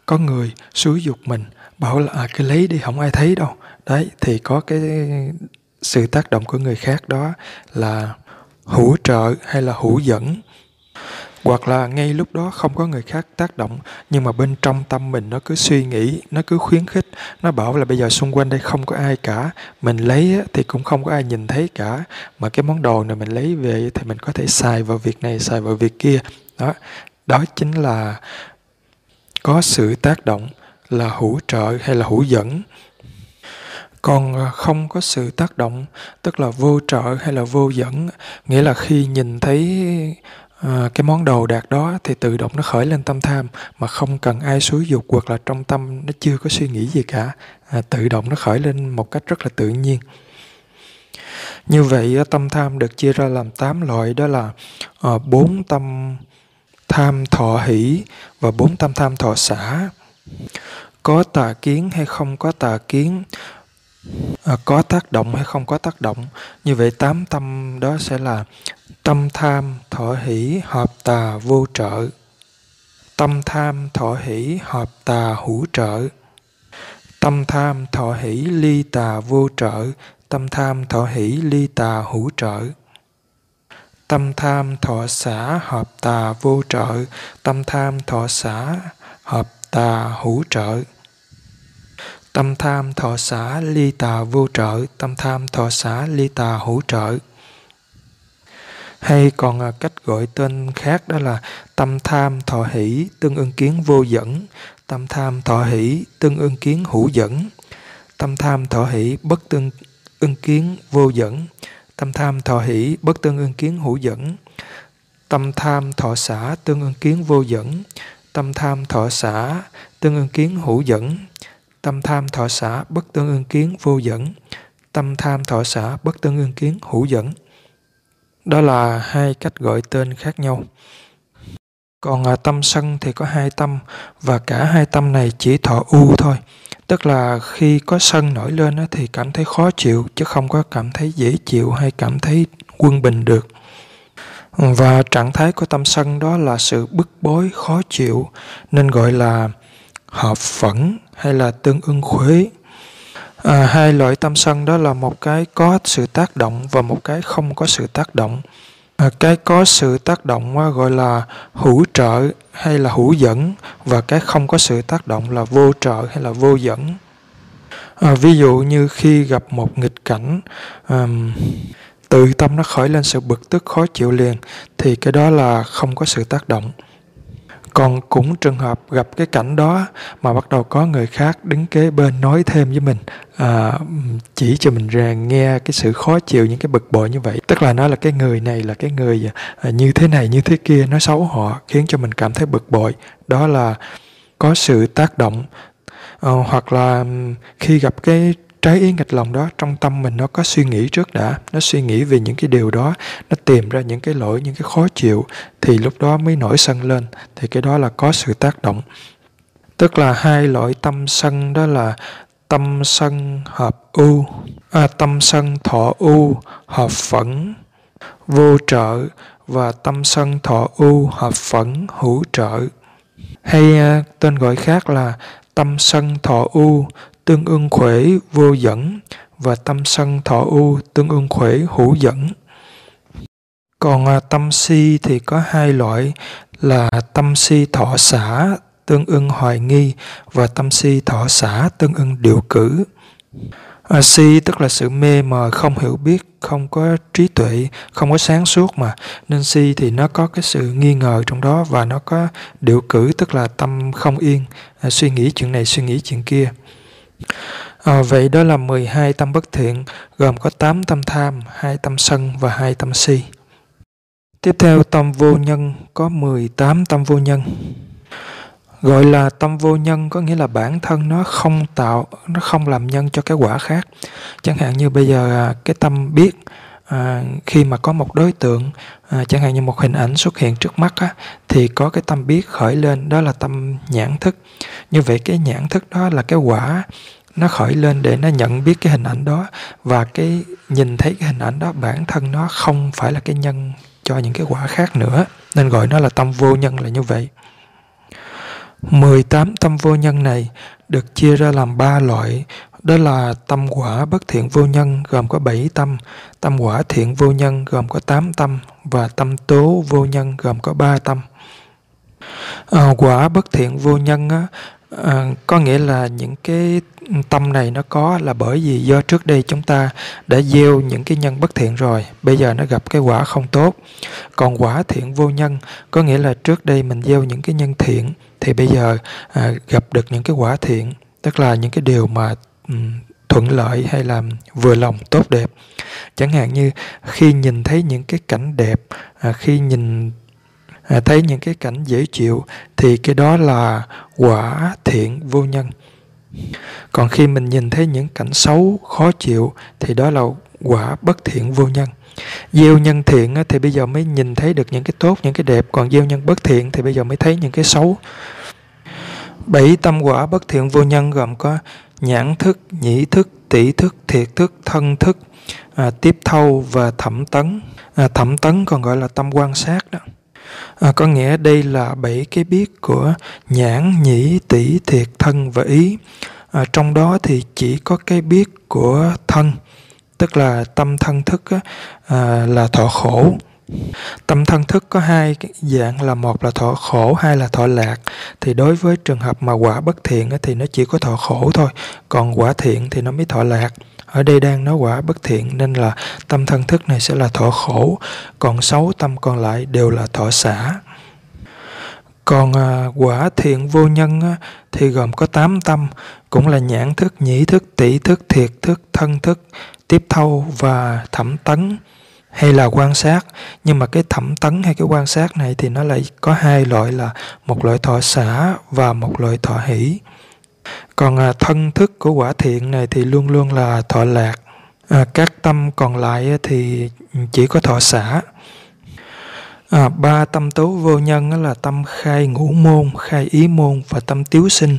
có người xúi dục mình bảo là à, cứ lấy đi không ai thấy đâu đấy, thì có cái sự tác động của người khác đó là hỗ trợ hay là hữu dẫn. Hoặc là ngay lúc đó không có người khác tác động, nhưng mà bên trong tâm mình nó cứ suy nghĩ, nó cứ khuyến khích, nó bảo là bây giờ xung quanh đây không có ai cả. Mình lấy thì cũng không có ai nhìn thấy cả. Mà cái món đồ này mình lấy về thì mình có thể xài vào việc này, xài vào việc kia. Đó đó chính là có sự tác động là hỗ trợ hay là hữu dẫn còn à, không có sự tác động tức là vô trợ hay là vô dẫn nghĩa là khi nhìn thấy à, cái món đồ đạt đó thì tự động nó khởi lên tâm tham mà không cần ai xúi dục hoặc là trong tâm nó chưa có suy nghĩ gì cả à, tự động nó khởi lên một cách rất là tự nhiên. Như vậy à, tâm tham được chia ra làm 8 loại đó là à, bốn tâm tham thọ hỷ và bốn tâm tham thọ xả. Có tà kiến hay không có tà kiến à, có tác động hay không có tác động. Như vậy tám tâm đó sẽ là tâm tham thọ hỷ hợp tà vô trợ. Tâm tham thọ hỷ hợp tà hữu trợ. Tâm tham thọ hỷ ly tà vô trợ. Tâm tham thọ hỷ ly tà hữu trợ. Tâm tham thọ xả hợp tà vô trợ. Tâm tham thọ xả hợp tà hữu trợ tâm tham thọ xả ly tà vô trợ, tâm tham thọ xả ly tà hữu trợ. Hay còn à, cách gọi tên khác đó là tâm tham thọ hỷ, tương ưng kiến vô dẫn. Tâm tham thọ hỷ, tương ưng kiến hữu dẫn. Tâm tham thọ hỷ, bất tương ưng kiến vô dẫn. Tâm tham thọ hỷ, bất tương ưng kiến hữu dẫn. Tâm tham thọ xả tương ưng kiến vô dẫn. Tâm tham thọ xả tương ưng kiến hữu dẫn tâm tham thọ xã bất tương ưng kiến vô dẫn. Tâm tham thọ xã bất tương ưng kiến hữu dẫn. Đó là hai cách gọi tên khác nhau. Còn à, tâm sân thì có hai tâm, và cả hai tâm này chỉ thọ u thôi. Tức là khi có sân nổi lên thì cảm thấy khó chịu, chứ không có cảm thấy dễ chịu hay cảm thấy quân bình được. Và trạng thái của tâm sân đó là sự bức bối, khó chịu, nên gọi là hợp phẫn hay là tương ưng khuế. À, hai loại tâm sân đó là một cái có sự tác động và một cái không có sự tác động. À, cái có sự tác động gọi là hữu trợ hay là hữu dẫn và cái không có sự tác động là vô trợ hay là vô dẫn. À, ví dụ như khi gặp một nghịch cảnh um, tự tâm nó khởi lên sự bực tức khó chịu liền thì cái đó là không có sự tác động còn cũng trường hợp gặp cái cảnh đó mà bắt đầu có người khác đứng kế bên nói thêm với mình à, chỉ cho mình ra nghe cái sự khó chịu những cái bực bội như vậy. Tức là nó là cái người này là cái người à, như thế này như thế kia nói xấu họ khiến cho mình cảm thấy bực bội. Đó là có sự tác động. À, hoặc là khi gặp cái trái ý nghịch lòng đó trong tâm mình nó có suy nghĩ trước đã nó suy nghĩ về những cái điều đó nó tìm ra những cái lỗi những cái khó chịu thì lúc đó mới nổi sân lên thì cái đó là có sự tác động. Tức là hai loại tâm sân đó là tâm sân hợp u à, tâm sân thọ u hợp phẫn vô trợ và tâm sân thọ u hợp phẫn hữu trợ. Hay à, tên gọi khác là tâm sân thọ u tương ưng khuể vô dẫn và tâm sân thọ u tương ưng khuể hữu dẫn còn à, tâm si thì có hai loại là tâm si thọ xả tương ưng hoài nghi và tâm si thọ xả tương ưng điều cử À, si tức là sự mê mờ, không hiểu biết, không có trí tuệ, không có sáng suốt mà. Nên si thì nó có cái sự nghi ngờ trong đó và nó có điều cử tức là tâm không yên, à, suy nghĩ chuyện này, suy nghĩ chuyện kia. À, vậy đó là 12 tâm bất thiện, gồm có 8 tâm tham, 2 tâm sân và 2 tâm si. Tiếp theo tâm vô nhân có 18 tâm vô nhân. Gọi là tâm vô nhân có nghĩa là bản thân nó không tạo nó không làm nhân cho cái quả khác. Chẳng hạn như bây giờ à, cái tâm biết à, khi mà có một đối tượng à, chẳng hạn như một hình ảnh xuất hiện trước mắt á, thì có cái tâm biết khởi lên đó là tâm nhãn thức như vậy cái nhãn thức đó là cái quả nó khởi lên để nó nhận biết cái hình ảnh đó và cái nhìn thấy cái hình ảnh đó bản thân nó không phải là cái nhân cho những cái quả khác nữa. Nên gọi nó là tâm vô nhân là như vậy. 18 tâm vô nhân này được chia ra làm ba loại, đó là tâm quả bất thiện vô nhân gồm có 7 tâm, tâm quả thiện vô nhân gồm có 8 tâm và tâm tố vô nhân gồm có 3 tâm. À, quả bất thiện vô nhân á, à, có nghĩa là những cái tâm này nó có là bởi vì do trước đây chúng ta đã gieo những cái nhân bất thiện rồi bây giờ nó gặp cái quả không tốt. Còn quả thiện vô nhân có nghĩa là trước đây mình gieo những cái nhân thiện thì bây giờ à, gặp được những cái quả thiện tức là những cái điều mà um, thuận lợi hay là vừa lòng tốt đẹp. Chẳng hạn như khi nhìn thấy những cái cảnh đẹp à, khi nhìn à, thấy những cái cảnh dễ chịu thì cái đó là quả thiện vô nhân. Còn khi mình nhìn thấy những cảnh xấu khó chịu thì đó là quả bất thiện vô nhân. Gieo nhân thiện thì bây giờ mới nhìn thấy được những cái tốt những cái đẹp. Còn gieo nhân bất thiện thì bây giờ mới thấy những cái xấu. Bảy tâm quả bất thiện vô nhân gồm có nhãn thức nhĩ thức tỷ thức thiệt thức thân thức à, tiếp thâu và thẩm tấn. À, thẩm tấn còn gọi là tâm quan sát đó à, có nghĩa đây là bảy cái biết của nhãn nhĩ tỷ thiệt thân và ý. À, trong đó thì chỉ có cái biết của thân tức là tâm thân thức á, à, là thọ khổ. Tâm thân thức có hai dạng là một là thọ khổ hai là thọ lạc. Thì đối với trường hợp mà quả bất thiện á, thì nó chỉ có thọ khổ thôi còn quả thiện thì nó mới thọ lạc ở đây đang nói quả bất thiện nên là tâm thân thức này sẽ là thọ khổ còn sáu tâm còn lại đều là thọ xả. Còn à, quả thiện vô nhân á, thì gồm có tám tâm cũng là nhãn thức nhĩ thức tỷ thức thiệt thức thân thức tiếp thâu và thẩm tấn hay là quan sát. Nhưng mà cái thẩm tấn hay cái quan sát này thì nó lại có hai loại là một loại thọ xả và một loại thọ hỷ còn à, thân thức của quả thiện này thì luôn luôn là thọ lạc à, các tâm còn lại thì chỉ có thọ xả À, ba tâm tố vô nhân đó là tâm khai ngũ môn, khai ý môn và tâm tiếu sinh.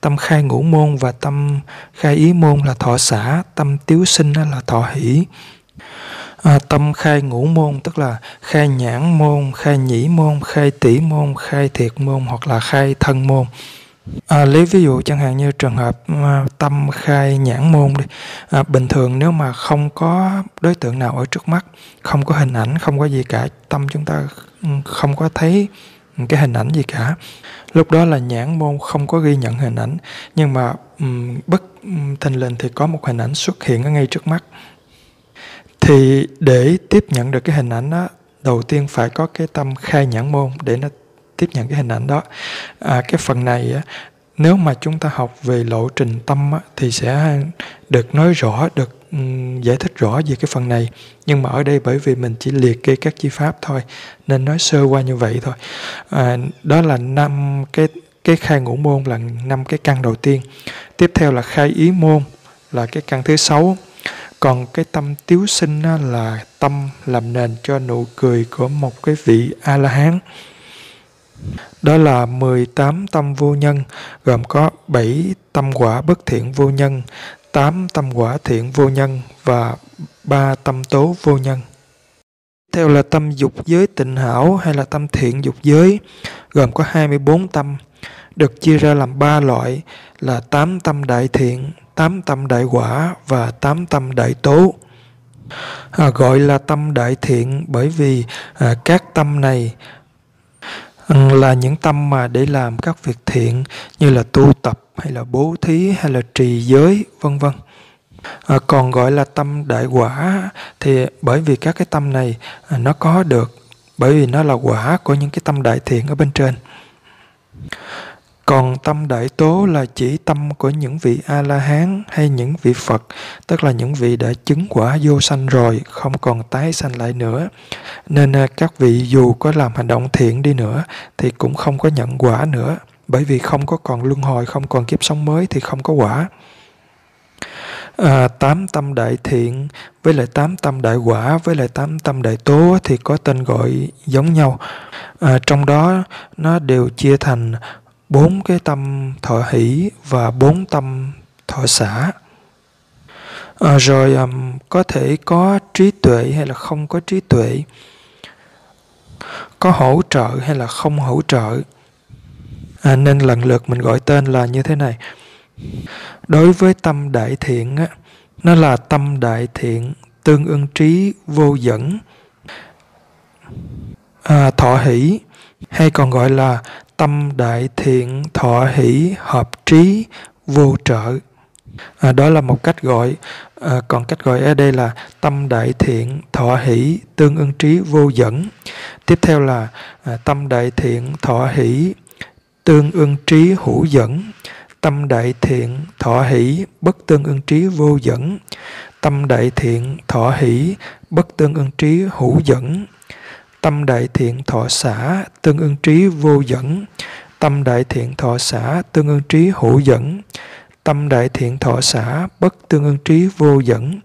Tâm khai ngũ môn và tâm khai ý môn là thọ xả, tâm tiếu sinh là thọ hỷ. À, tâm khai ngũ môn tức là khai nhãn môn, khai nhĩ môn, khai tỷ môn, khai thiệt môn hoặc là khai thân môn. À, lấy ví dụ chẳng hạn như trường hợp à, tâm khai nhãn môn đi. À, bình thường nếu mà không có đối tượng nào ở trước mắt không có hình ảnh không có gì cả tâm chúng ta ừ, không có thấy cái hình ảnh gì cả. Lúc đó là nhãn môn không có ghi nhận hình ảnh nhưng mà um, bất um, thình lình thì có một hình ảnh xuất hiện ở ngay trước mắt. Thì để tiếp nhận được cái hình ảnh đó đầu tiên phải có cái tâm khai nhãn môn để nó tiếp nhận cái hình ảnh đó. À, cái phần này á, nếu mà chúng ta học về lộ trình tâm á, thì sẽ được nói rõ được um, giải thích rõ về cái phần này. Nhưng mà ở đây bởi vì mình chỉ liệt kê các chi pháp thôi nên nói sơ qua như vậy thôi. À, đó là năm cái cái khai ngũ môn là năm cái căn đầu tiên. Tiếp theo là khai ý môn là cái căn thứ sáu. Còn cái tâm tiếu sinh là tâm làm nền cho nụ cười của một cái vị a la hán đó là 18 tâm vô nhân, gồm có 7 tâm quả bất thiện vô nhân, 8 tâm quả thiện vô nhân và 3 tâm tố vô nhân. Theo là tâm dục giới tịnh hảo hay là tâm thiện dục giới, gồm có 24 tâm, được chia ra làm 3 loại là 8 tâm đại thiện, 8 tâm đại quả và 8 tâm đại tố. À, gọi là tâm đại thiện bởi vì à, các tâm này là những tâm mà để làm các việc thiện như là tu tập hay là bố thí hay là trì giới vân vân. À, còn gọi là tâm đại quả thì bởi vì các cái tâm này à, nó có được bởi vì nó là quả của những cái tâm đại thiện ở bên trên còn tâm đại tố là chỉ tâm của những vị A-la-hán hay những vị Phật, tức là những vị đã chứng quả vô sanh rồi, không còn tái sanh lại nữa. Nên à, các vị dù có làm hành động thiện đi nữa thì cũng không có nhận quả nữa, bởi vì không có còn luân hồi, không còn kiếp sống mới thì không có quả. À, tám tâm đại thiện với lại tám tâm đại quả với lại tám tâm đại tố thì có tên gọi giống nhau. À, trong đó nó đều chia thành bốn cái tâm thọ hỷ và bốn tâm thọ xả. À, rồi um, có thể có trí tuệ hay là không có trí tuệ có hỗ trợ hay là không hỗ trợ. À, nên lần lượt mình gọi tên là như thế này. Đối với tâm đại thiện á, nó là tâm đại thiện tương ưng trí vô dẫn. À, thọ hỷ hay còn gọi là tâm đại thiện thọ hỷ hợp trí vô trợ. À, đó là một cách gọi à, còn cách gọi ở đây là tâm đại thiện thọ hỷ tương ưng trí vô dẫn. Tiếp theo là à, tâm đại thiện thọ hỷ tương ưng trí hữu dẫn. Tâm đại thiện thọ hỷ bất tương ưng trí vô dẫn. Tâm đại thiện thọ hỷ bất tương ưng trí hữu dẫn tâm đại thiện thọ xã tương ưng trí vô dẫn. Tâm đại thiện thọ xã tương ưng trí hữu dẫn. Tâm đại thiện thọ xã bất tương ưng trí vô dẫn.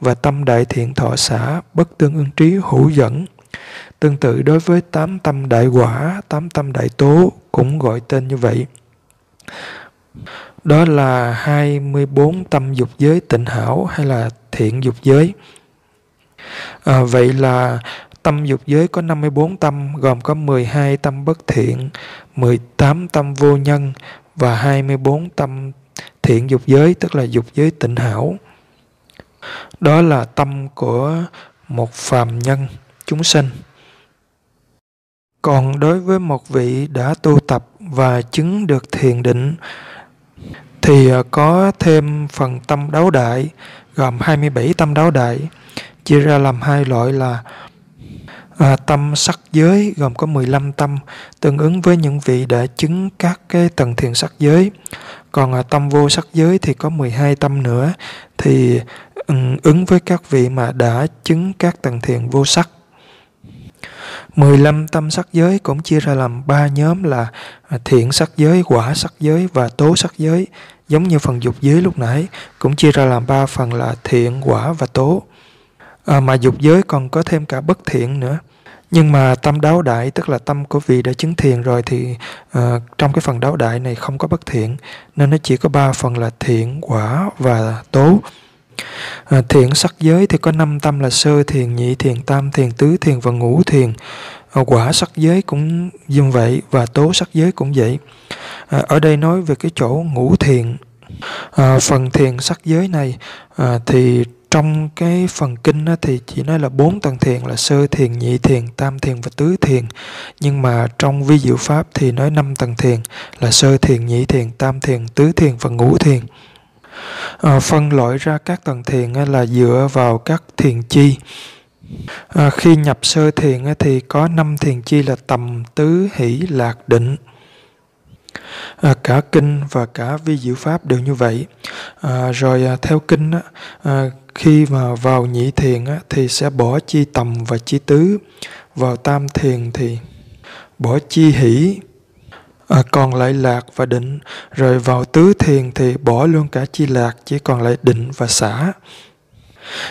Và tâm đại thiện thọ xã bất tương ưng trí hữu dẫn. Tương tự đối với tám tâm đại quả tám tâm đại tố cũng gọi tên như vậy. Đó là 24 tâm dục giới tịnh hảo hay là thiện dục giới. À, vậy là Tâm dục giới có 54 tâm, gồm có 12 tâm bất thiện, 18 tâm vô nhân và 24 tâm thiện dục giới, tức là dục giới tịnh hảo. Đó là tâm của một phàm nhân, chúng sinh. Còn đối với một vị đã tu tập và chứng được thiền định, thì à, có thêm phần tâm đấu đại, gồm 27 tâm đấu đại, chia ra làm hai loại là À, tâm sắc giới gồm có 15 tâm tương ứng với những vị đã chứng các cái tầng thiền sắc giới. Còn à, tâm vô sắc giới thì có 12 tâm nữa thì ứng với các vị mà đã chứng các tầng thiền vô sắc. 15 tâm sắc giới cũng chia ra làm ba nhóm là à, thiện sắc giới, quả sắc giới và tố sắc giới. Giống như phần dục giới lúc nãy cũng chia ra làm ba phần là thiện, quả và tố à, mà dục giới còn có thêm cả bất thiện nữa. Nhưng mà tâm đáo đại tức là tâm của vị đã chứng thiền rồi thì uh, trong cái phần đáo đại này không có bất thiện nên nó chỉ có ba phần là thiện quả và tố. À, thiện sắc giới thì có năm tâm là sơ thiền nhị thiền tam thiền tứ thiền và ngũ thiền. À, quả sắc giới cũng như vậy và tố sắc giới cũng vậy. À, ở đây nói về cái chỗ ngũ thiền. À, phần thiền sắc giới này à, thì trong cái phần kinh á, thì chỉ nói là bốn tầng thiền là sơ thiền nhị thiền tam thiền và tứ thiền. Nhưng mà trong vi diệu pháp thì nói năm tầng thiền là sơ thiền nhị thiền tam thiền tứ thiền và ngũ thiền. À, phân loại ra các tầng thiền á, là dựa vào các thiền chi. À, khi nhập sơ thiền á, thì có năm thiền chi là tầm tứ hỷ lạc định. À, cả kinh và cả vi diệu pháp đều như vậy. À, rồi à, theo kinh á, à, khi mà vào nhị thiền á, thì sẽ bỏ chi tầm và chi tứ. Vào tam thiền thì bỏ chi hỷ. À, còn lại lạc và định. Rồi vào tứ thiền thì bỏ luôn cả chi lạc chỉ còn lại định và xả.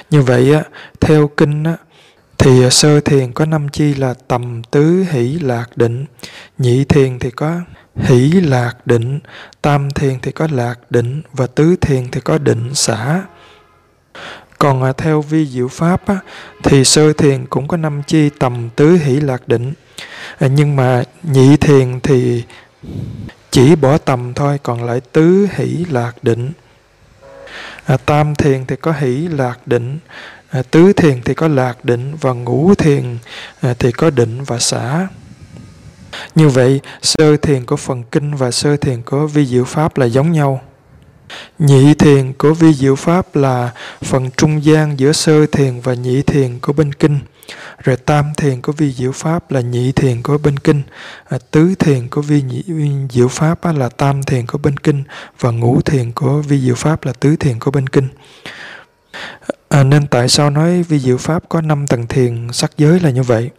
Như vậy á theo kinh á thì sơ thiền có năm chi là tầm tứ hỷ lạc định. Nhị thiền thì có hỷ lạc định tam thiền thì có lạc định và tứ thiền thì có định xả còn à, theo vi diệu pháp á, thì sơ thiền cũng có năm chi tầm tứ hỷ lạc định. À, nhưng mà nhị thiền thì chỉ bỏ tầm thôi còn lại tứ hỷ lạc định. À, tam thiền thì có hỷ lạc định à, tứ thiền thì có lạc định và ngũ thiền à, thì có định và xả. Như vậy sơ thiền của phần kinh và sơ thiền của vi diệu pháp là giống nhau. Nhị thiền của vi diệu pháp là phần trung gian giữa sơ thiền và nhị thiền của bên kinh. Rồi tam thiền của vi diệu pháp là nhị thiền của bên kinh. À, tứ thiền của vi, nhị, diệu pháp là tam thiền của bên kinh. Và ngũ thiền của vi diệu pháp là tứ thiền của bên kinh. À, nên tại sao nói vi diệu pháp có năm tầng thiền sắc giới là như vậy?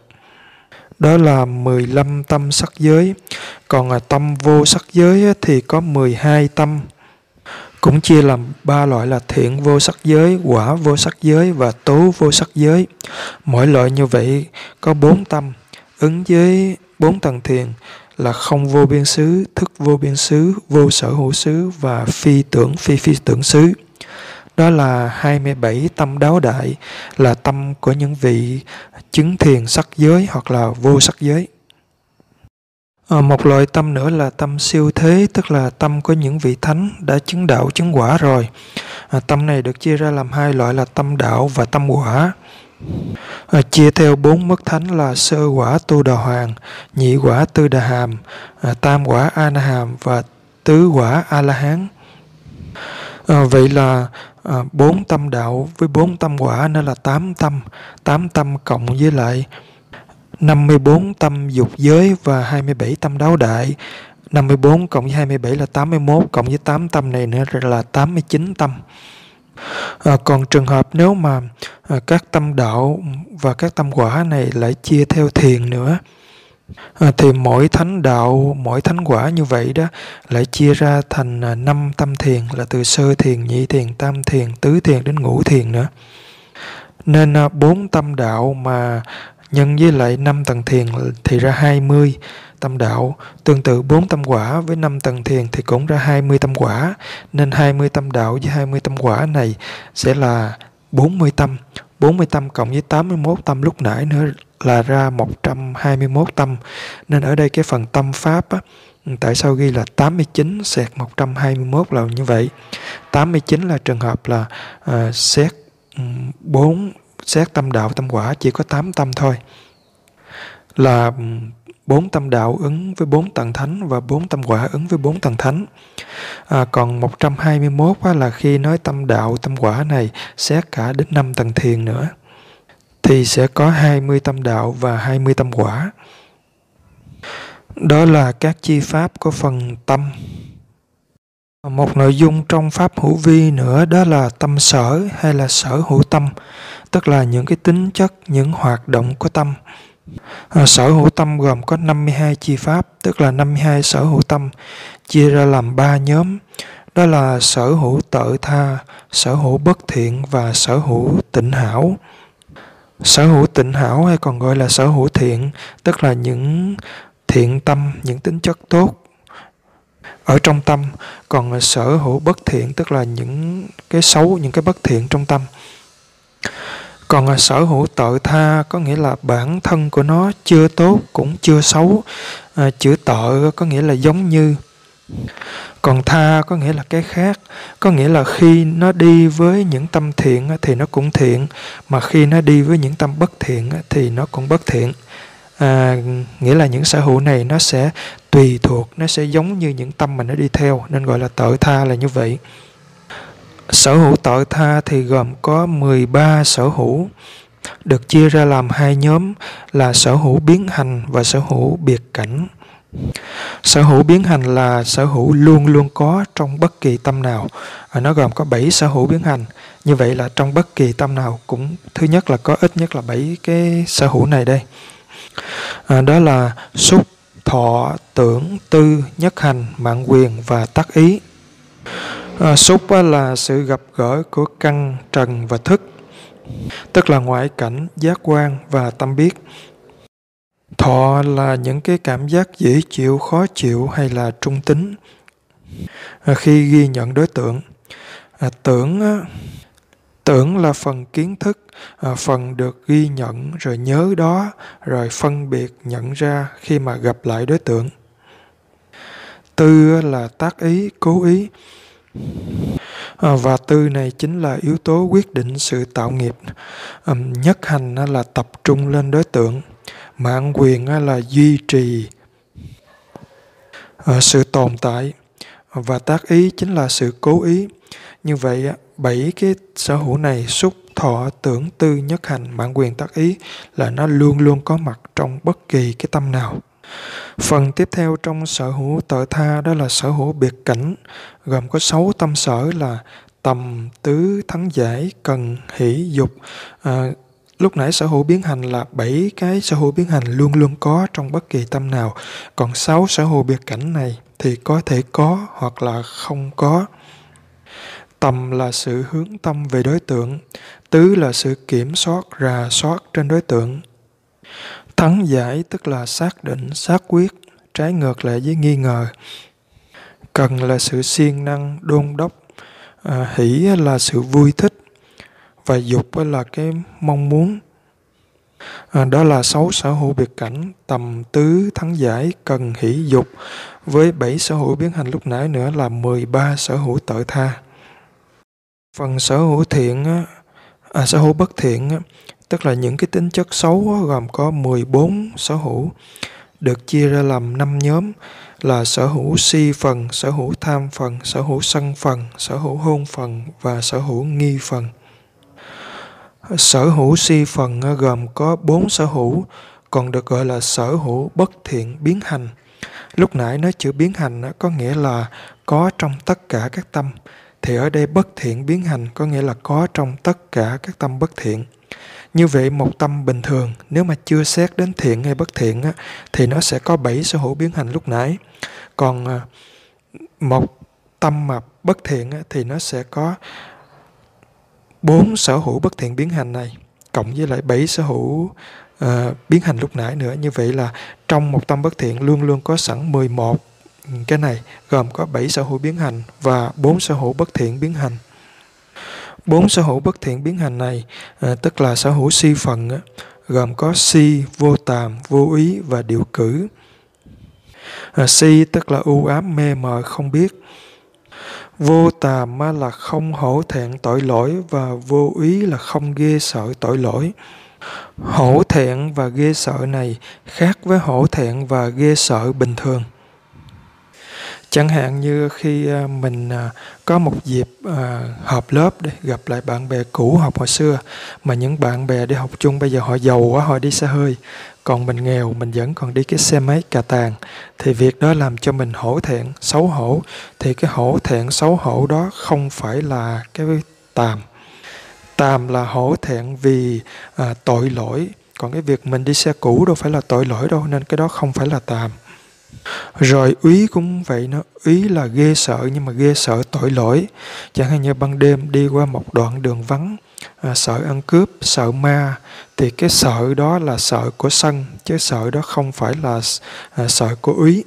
Đó là 15 tâm sắc giới. Còn à, tâm vô sắc giới thì có 12 tâm cũng chia làm ba loại là thiện vô sắc giới, quả vô sắc giới và tố vô sắc giới. Mỗi loại như vậy có bốn tâm, ứng với bốn tầng thiền là không vô biên xứ, thức vô biên xứ, vô sở hữu xứ và phi tưởng phi phi tưởng xứ. Đó là 27 tâm đáo đại, là tâm của những vị chứng thiền sắc giới hoặc là vô sắc giới. À, một loại tâm nữa là tâm siêu thế, tức là tâm của những vị thánh đã chứng đạo chứng quả rồi. À, tâm này được chia ra làm hai loại là tâm đạo và tâm quả. À, chia theo bốn mức thánh là sơ quả tu đà hoàng, nhị quả tư đà hàm, à, tam quả a na hàm và tứ quả a la hán. À, vậy là à, bốn tâm đạo với bốn tâm quả nên là tám tâm, tám tâm cộng với lại 54 tâm dục giới và 27 tâm đáo đại. 54 cộng với 27 là 81 cộng với 8 tâm này nữa là 89 tâm. À, còn trường hợp nếu mà à, các tâm đạo và các tâm quả này lại chia theo thiền nữa à, thì mỗi thánh đạo mỗi thánh quả như vậy đó lại chia ra thành à, năm tâm thiền là từ sơ thiền nhị thiền tam thiền tứ thiền đến ngũ thiền nữa. Nên à, bốn tâm đạo mà nhân với lại 5 tầng thiền thì ra 20 tâm đạo. Tương tự 4 tâm quả với 5 tầng thiền thì cũng ra 20 tâm quả. Nên 20 tâm đạo với 20 tâm quả này sẽ là 40 tâm. 40 tâm cộng với 81 tâm lúc nãy nữa là ra 121 tâm. Nên ở đây cái phần tâm pháp á, tại sao ghi là 89 sẹt 121 là như vậy. 89 là trường hợp là uh, xét 4 xét tâm đạo tâm quả chỉ có 8 tâm thôi là bốn tâm đạo ứng với bốn tầng thánh và bốn tâm quả ứng với bốn tầng thánh. À, còn 121 á, là khi nói tâm đạo tâm quả này xét cả đến năm tầng thiền nữa thì sẽ có 20 tâm đạo và 20 tâm quả. Đó là các chi pháp có phần tâm. Một nội dung trong pháp hữu vi nữa đó là tâm sở hay là sở hữu tâm tức là những cái tính chất, những hoạt động của tâm. Ờ, sở hữu tâm gồm có 52 chi pháp, tức là 52 sở hữu tâm, chia ra làm ba nhóm. Đó là sở hữu tự tha, sở hữu bất thiện và sở hữu tịnh hảo. Sở hữu tịnh hảo hay còn gọi là sở hữu thiện, tức là những thiện tâm, những tính chất tốt ở trong tâm. Còn sở hữu bất thiện tức là những cái xấu, những cái bất thiện trong tâm còn sở hữu tội tha có nghĩa là bản thân của nó chưa tốt cũng chưa xấu à, chữ tội có nghĩa là giống như còn tha có nghĩa là cái khác có nghĩa là khi nó đi với những tâm thiện thì nó cũng thiện mà khi nó đi với những tâm bất thiện thì nó cũng bất thiện à, nghĩa là những sở hữu này nó sẽ tùy thuộc nó sẽ giống như những tâm mà nó đi theo nên gọi là tội tha là như vậy Sở hữu tội tha thì gồm có 13 sở hữu, được chia ra làm hai nhóm là sở hữu biến hành và sở hữu biệt cảnh. Sở hữu biến hành là sở hữu luôn luôn có trong bất kỳ tâm nào. À, nó gồm có 7 sở hữu biến hành. Như vậy là trong bất kỳ tâm nào cũng thứ nhất là có ít nhất là 7 cái sở hữu này đây. À, đó là xúc, thọ, tưởng, tư, nhất hành, mạng quyền và tác ý. À, xúc là sự gặp gỡ của căn, trần và thức. tức là ngoại cảnh giác quan và tâm biết thọ là những cái cảm giác dễ chịu khó chịu hay là trung tính à, khi ghi nhận đối tượng à, tưởng tưởng là phần kiến thức à, phần được ghi nhận rồi nhớ đó, rồi phân biệt nhận ra khi mà gặp lại đối tượng. Tư là tác ý, cố ý. À, và tư này chính là yếu tố quyết định sự tạo nghiệp. À, nhất hành là tập trung lên đối tượng, mạng quyền là duy trì sự tồn tại. Và tác ý chính là sự cố ý như vậy bảy cái sở hữu này xúc thọ tưởng tư nhất hành bản quyền tác ý là nó luôn luôn có mặt trong bất kỳ cái tâm nào. Phần tiếp theo trong sở hữu tự tha đó là sở hữu biệt cảnh gồm có sáu tâm sở là tầm tứ thắng giải cần hỷ dục. À, lúc nãy sở hữu biến hành là bảy cái sở hữu biến hành luôn luôn có trong bất kỳ tâm nào. Còn sáu sở hữu biệt cảnh này thì có thể có hoặc là không có tầm là sự hướng tâm về đối tượng tứ là sự kiểm soát rà soát trên đối tượng. Thắng giải tức là xác định xác quyết trái ngược lại với nghi ngờ. Cần là sự siêng năng đôn đốc à, hỷ là sự vui thích và dục là cái mong muốn. À, đó là sáu sở hữu biệt cảnh tầm tứ thắng giải cần hỷ dục. Với bảy sở hữu biến hành lúc nãy nữa là 13 sở hữu tự tha phần sở hữu thiện à, sở hữu bất thiện tức là những cái tính chất xấu gồm có 14 sở hữu được chia ra làm 5 nhóm là sở hữu si phần, sở hữu tham phần, sở hữu sân phần, sở hữu hôn phần và sở hữu nghi phần. Sở hữu si phần gồm có 4 sở hữu, còn được gọi là sở hữu bất thiện biến hành. Lúc nãy nói chữ biến hành có nghĩa là có trong tất cả các tâm, thì ở đây bất thiện biến hành có nghĩa là có trong tất cả các tâm bất thiện. Như vậy một tâm bình thường nếu mà chưa xét đến thiện hay bất thiện á, thì nó sẽ có bảy sở hữu biến hành lúc nãy. Còn à, một tâm mà bất thiện á, thì nó sẽ có bốn sở hữu bất thiện biến hành này cộng với lại bảy sở hữu uh, biến hành lúc nãy nữa. Như vậy là trong một tâm bất thiện luôn luôn có sẵn 11 cái này gồm có 7 sở hữu biến hành và 4 sở hữu bất thiện biến hành. Bốn sở hữu bất thiện biến hành này à, tức là sở hữu si phần á, gồm có si, vô tàm, vô ý và điều cử. À, si tức là u ám mê mờ không biết. Vô tàm là không hổ thẹn tội lỗi và vô ý là không ghê sợ tội lỗi. Hổ thẹn và ghê sợ này khác với hổ thẹn và ghê sợ bình thường chẳng hạn như khi à, mình à, có một dịp à, họp lớp để gặp lại bạn bè cũ học hồi xưa mà những bạn bè đi học chung bây giờ họ giàu quá họ đi xe hơi còn mình nghèo mình vẫn còn đi cái xe máy cà tàng thì việc đó làm cho mình hổ thẹn xấu hổ. Thì cái hổ thẹn xấu hổ đó không phải là cái tàm. Tàm là hổ thẹn vì à, tội lỗi. Còn cái việc mình đi xe cũ đâu phải là tội lỗi đâu nên cái đó không phải là tàm rồi úy cũng vậy nó úy là ghê sợ nhưng mà ghê sợ tội lỗi. Chẳng hạn như ban đêm đi qua một đoạn đường vắng à, sợ ăn cướp sợ ma thì cái sợ đó là sợ của sân chứ sợ đó không phải là à, sợ của úy.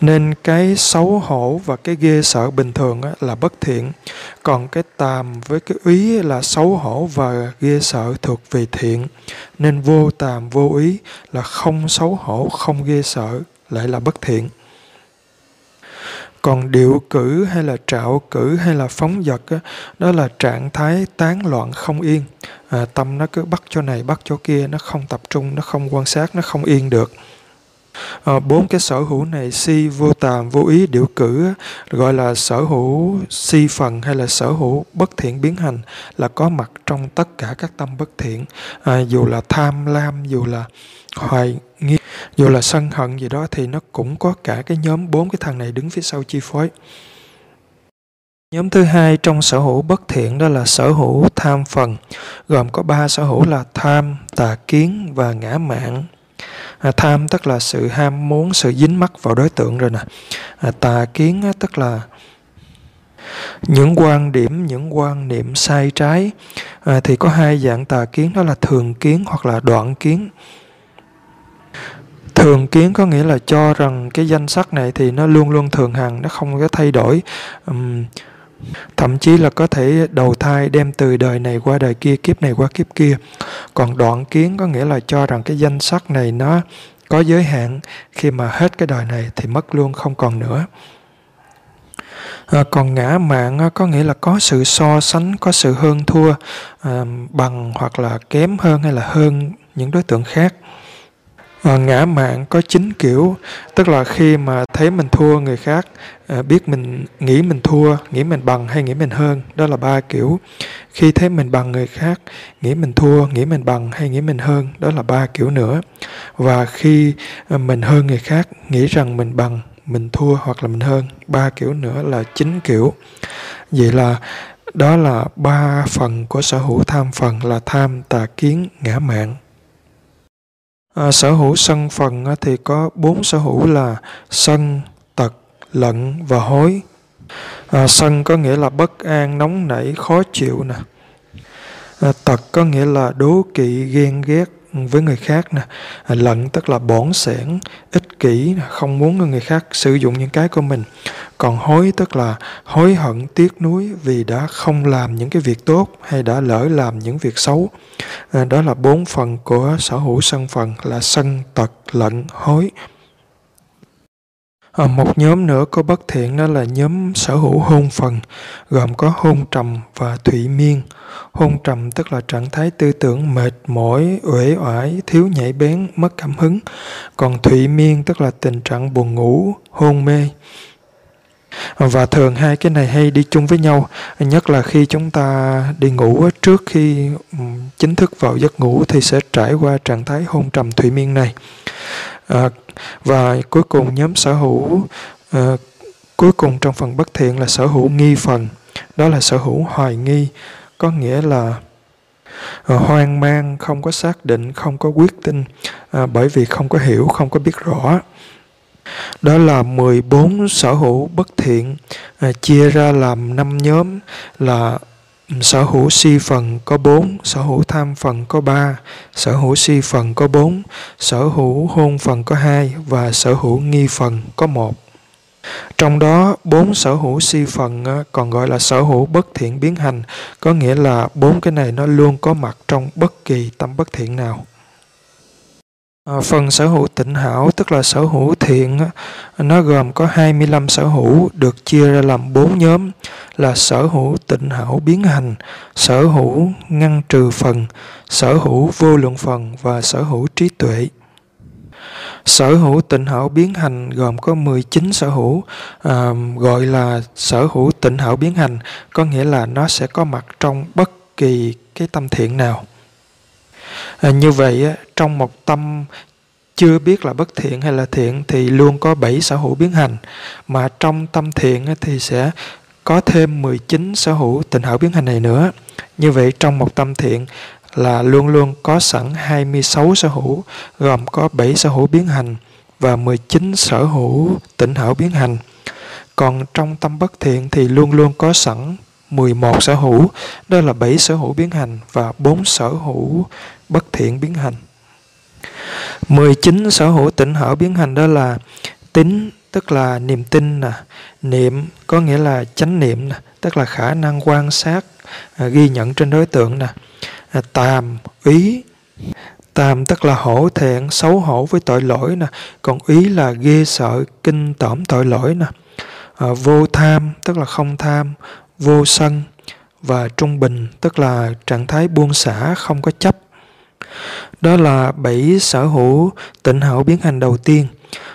Nên cái xấu hổ và cái ghê sợ bình thường là bất thiện. Còn cái tàm với cái úy là xấu hổ và ghê sợ thuộc về thiện. Nên vô tàm vô ý là không xấu hổ không ghê sợ lại là bất thiện. Còn điệu cử hay là trạo cử hay là phóng dật đó, đó là trạng thái tán loạn không yên. À, tâm nó cứ bắt chỗ này bắt chỗ kia nó không tập trung nó không quan sát nó không yên được. À, bốn cái sở hữu này si vô tàm vô ý điệu cử gọi là sở hữu si phần hay là sở hữu bất thiện biến hành là có mặt trong tất cả các tâm bất thiện. À, dù là tham lam dù là hoài nghi dù là sân hận gì đó thì nó cũng có cả cái nhóm bốn cái thằng này đứng phía sau chi phối Nhóm thứ hai trong sở hữu bất thiện đó là sở hữu tham phần, gồm có ba sở hữu là tham, tà kiến và ngã mạn. À, tham tức là sự ham muốn, sự dính mắc vào đối tượng rồi nè. À, tà kiến tức là những quan điểm những quan niệm sai trái à, thì có hai dạng tà kiến đó là thường kiến hoặc là đoạn kiến thường kiến có nghĩa là cho rằng cái danh sắc này thì nó luôn luôn thường hằng nó không có thay đổi. Um, thậm chí là có thể đầu thai đem từ đời này qua đời kia kiếp này qua kiếp kia. Còn đoạn kiến có nghĩa là cho rằng cái danh sắc này nó có giới hạn khi mà hết cái đời này thì mất luôn không còn nữa. À, còn ngã mạng có nghĩa là có sự so sánh có sự hơn thua à, bằng hoặc là kém hơn hay là hơn những đối tượng khác. Ờ, ngã mạng có chín kiểu, tức là khi mà thấy mình thua người khác ờ, biết mình nghĩ mình thua, nghĩ mình bằng hay nghĩ mình hơn, đó là ba kiểu. Khi thấy mình bằng người khác, nghĩ mình thua, nghĩ mình bằng hay nghĩ mình hơn, đó là ba kiểu nữa. Và khi ờ, mình hơn người khác, nghĩ rằng mình bằng, mình thua hoặc là mình hơn, ba kiểu nữa là chín kiểu. Vậy là, đó là ba phần của sở hữu tham phần là tham tà kiến ngã mạng à, sở hữu sân phần thì có bốn sở hữu là sân tật lận và hối. À, sân có nghĩa là bất an nóng nảy khó chịu nè. À, tật có nghĩa là đố kỵ ghen ghét với người khác nè. À, lận tức là bổn sẻn, ích kỷ không muốn người khác sử dụng những cái của mình. Còn hối tức là hối hận, tiếc nuối vì đã không làm những cái việc tốt hay đã lỡ làm những việc xấu. À, đó là bốn phần của sở hữu sân phần là sân, tật, lận, hối. À, một nhóm nữa có bất thiện đó là nhóm sở hữu hôn phần, gồm có hôn trầm và thụy miên. Hôn trầm tức là trạng thái tư tưởng mệt mỏi, uể oải, thiếu nhạy bén, mất cảm hứng. Còn thụy miên tức là tình trạng buồn ngủ, hôn mê. Và thường hai cái này hay đi chung với nhau, nhất là khi chúng ta đi ngủ trước khi chính thức vào giấc ngủ thì sẽ trải qua trạng thái hôn trầm thụy miên này. À, và cuối cùng nhóm sở hữu uh, cuối cùng trong phần bất thiện là sở hữu nghi phần. Đó là sở hữu hoài nghi có nghĩa là uh, hoang mang không có xác định không có quyết tin uh, bởi vì không có hiểu không có biết rõ. Đó là 14 sở hữu bất thiện à, chia ra làm năm nhóm là sở hữu si phần có 4, sở hữu tham phần có 3, sở hữu si phần có 4, sở hữu hôn phần có 2 và sở hữu nghi phần có 1. Trong đó, bốn sở hữu si phần còn gọi là sở hữu bất thiện biến hành, có nghĩa là bốn cái này nó luôn có mặt trong bất kỳ tâm bất thiện nào. À, phần sở hữu tịnh hảo tức là sở hữu thiện nó gồm có 25 sở hữu được chia ra làm bốn nhóm là sở hữu tịnh hảo biến hành, sở hữu ngăn trừ phần, sở hữu vô lượng phần và sở hữu trí tuệ. Sở hữu tịnh hảo biến hành gồm có 19 sở hữu, à, gọi là sở hữu tịnh hảo biến hành, có nghĩa là nó sẽ có mặt trong bất kỳ cái tâm thiện nào. À, như vậy trong một tâm chưa biết là bất thiện hay là thiện thì luôn có bảy sở hữu biến hành mà trong tâm thiện thì sẽ có thêm 19 sở hữu tình hảo biến hành này nữa. Như vậy trong một tâm thiện là luôn luôn có sẵn 26 sở hữu gồm có 7 sở hữu biến hành và 19 sở hữu tịnh hảo biến hành. Còn trong tâm bất thiện thì luôn luôn có sẵn 11 sở hữu, đó là 7 sở hữu biến hành và 4 sở hữu bất thiện biến hành. 19 sở hữu tịnh hảo biến hành đó là tính tức là niềm tin nè, niệm có nghĩa là chánh niệm nè, tức là khả năng quan sát, à, ghi nhận trên đối tượng nè. À, tàm, ý, tàm tức là hổ thẹn, xấu hổ với tội lỗi nè, còn ý là ghê sợ, kinh tởm tội lỗi nè. À, vô tham tức là không tham, vô sân và trung bình tức là trạng thái buông xả không có chấp đó là bảy sở hữu tịnh hảo biến hành đầu tiên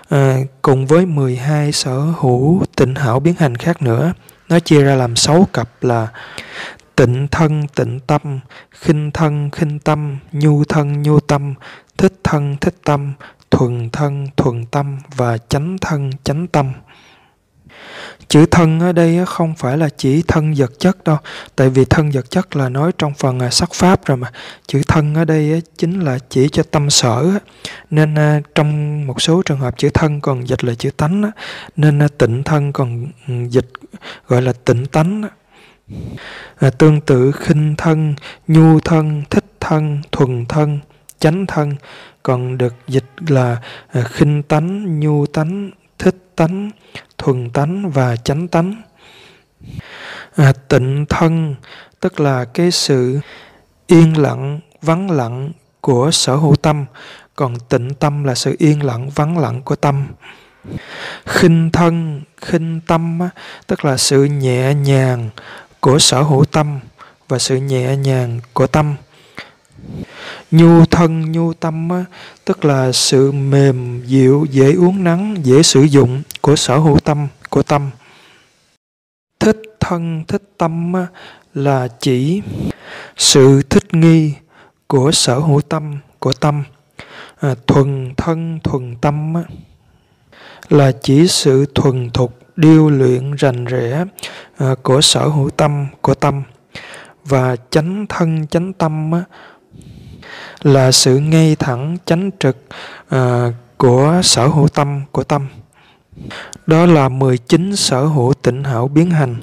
à, cùng với 12 sở hữu tịnh hảo biến hành khác nữa. Nó chia ra làm 6 cặp là tịnh thân tịnh tâm khinh thân khinh tâm nhu thân nhu tâm thích thân thích tâm thuần thân thuần tâm và chánh thân chánh tâm chữ thân ở đây không phải là chỉ thân vật chất đâu. Tại vì thân vật chất là nói trong phần à, sắc pháp rồi mà. Chữ thân ở đây chính là chỉ cho tâm sở nên à, trong một số trường hợp chữ thân còn dịch là chữ tánh nên à, tịnh thân còn ừ, dịch, gọi là tịnh tánh tương tự khinh thân, nhu thân, thích thân, thuần thân, chánh thân còn được dịch là khinh tánh, nhu tánh, thích tánh thuần tánh và chánh tánh. À, tịnh thân tức là cái sự yên lặng vắng lặng của sở hữu tâm. Còn tịnh tâm là sự yên lặng vắng lặng của tâm. Khinh thân khinh tâm tức là sự nhẹ nhàng của sở hữu tâm và sự nhẹ nhàng của tâm nhu thân nhu tâm á, tức là sự mềm dịu dễ uống nắng dễ sử dụng của sở hữu tâm của tâm. Thích thân thích tâm á, là chỉ sự thích nghi của sở hữu tâm của tâm. À, thuần thân thuần tâm á, là chỉ sự thuần thục điêu luyện rành rẽ à, của sở hữu tâm của tâm. Và chánh thân chánh tâm á, là sự ngay thẳng chánh trực à, của sở hữu tâm của tâm. Đó là 19 sở hữu tịnh hảo biến hành.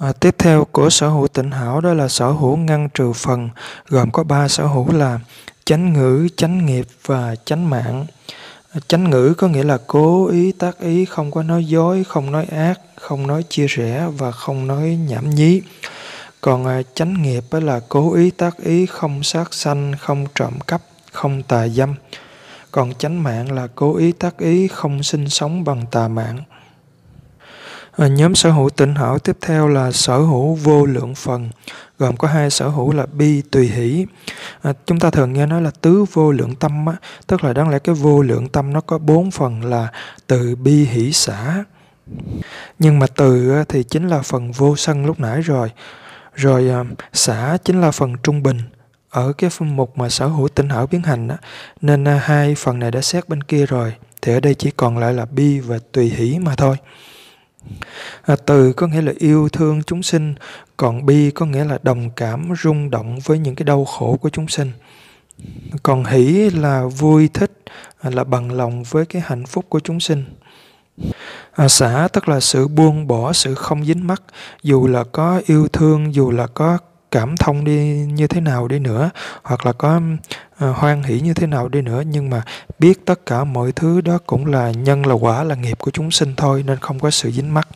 À, tiếp theo của sở hữu tịnh hảo đó là sở hữu ngăn trừ phần gồm có ba sở hữu là chánh ngữ chánh nghiệp và chánh mạng. Ờ, chánh ngữ có nghĩa là cố ý tác ý không có nói dối không nói ác không nói chia rẽ và không nói nhảm nhí còn à, chánh nghiệp là cố ý tác ý không sát sanh không trộm cắp không tà dâm. Còn chánh mạng là cố ý tác ý không sinh sống bằng tà mạng. À, nhóm sở hữu tịnh hảo tiếp theo là sở hữu vô lượng phần gồm có hai sở hữu là bi tùy hỷ. À, chúng ta thường nghe nói là tứ vô lượng tâm á, tức là đáng lẽ cái vô lượng tâm nó có bốn phần là từ bi hỷ xã nhưng mà từ thì chính là phần vô sân lúc nãy rồi rồi à, xã chính là phần trung bình ở cái phân mục mà sở hữu tinh hảo biến hành á, nên à, hai phần này đã xét bên kia rồi thì ở đây chỉ còn lại là bi và tùy hỷ mà thôi. À, từ có nghĩa là yêu thương chúng sinh còn bi có nghĩa là đồng cảm rung động với những cái đau khổ của chúng sinh. Còn hỷ là vui thích là bằng lòng với cái hạnh phúc của chúng sinh à, xả tức là sự buông bỏ sự không dính mắc. Dù là có yêu thương dù là có cảm thông đi như thế nào đi nữa hoặc là có à, hoan hỷ như thế nào đi nữa nhưng mà biết tất cả mọi thứ đó cũng là nhân là quả là nghiệp của chúng sinh thôi nên không có sự dính mắc.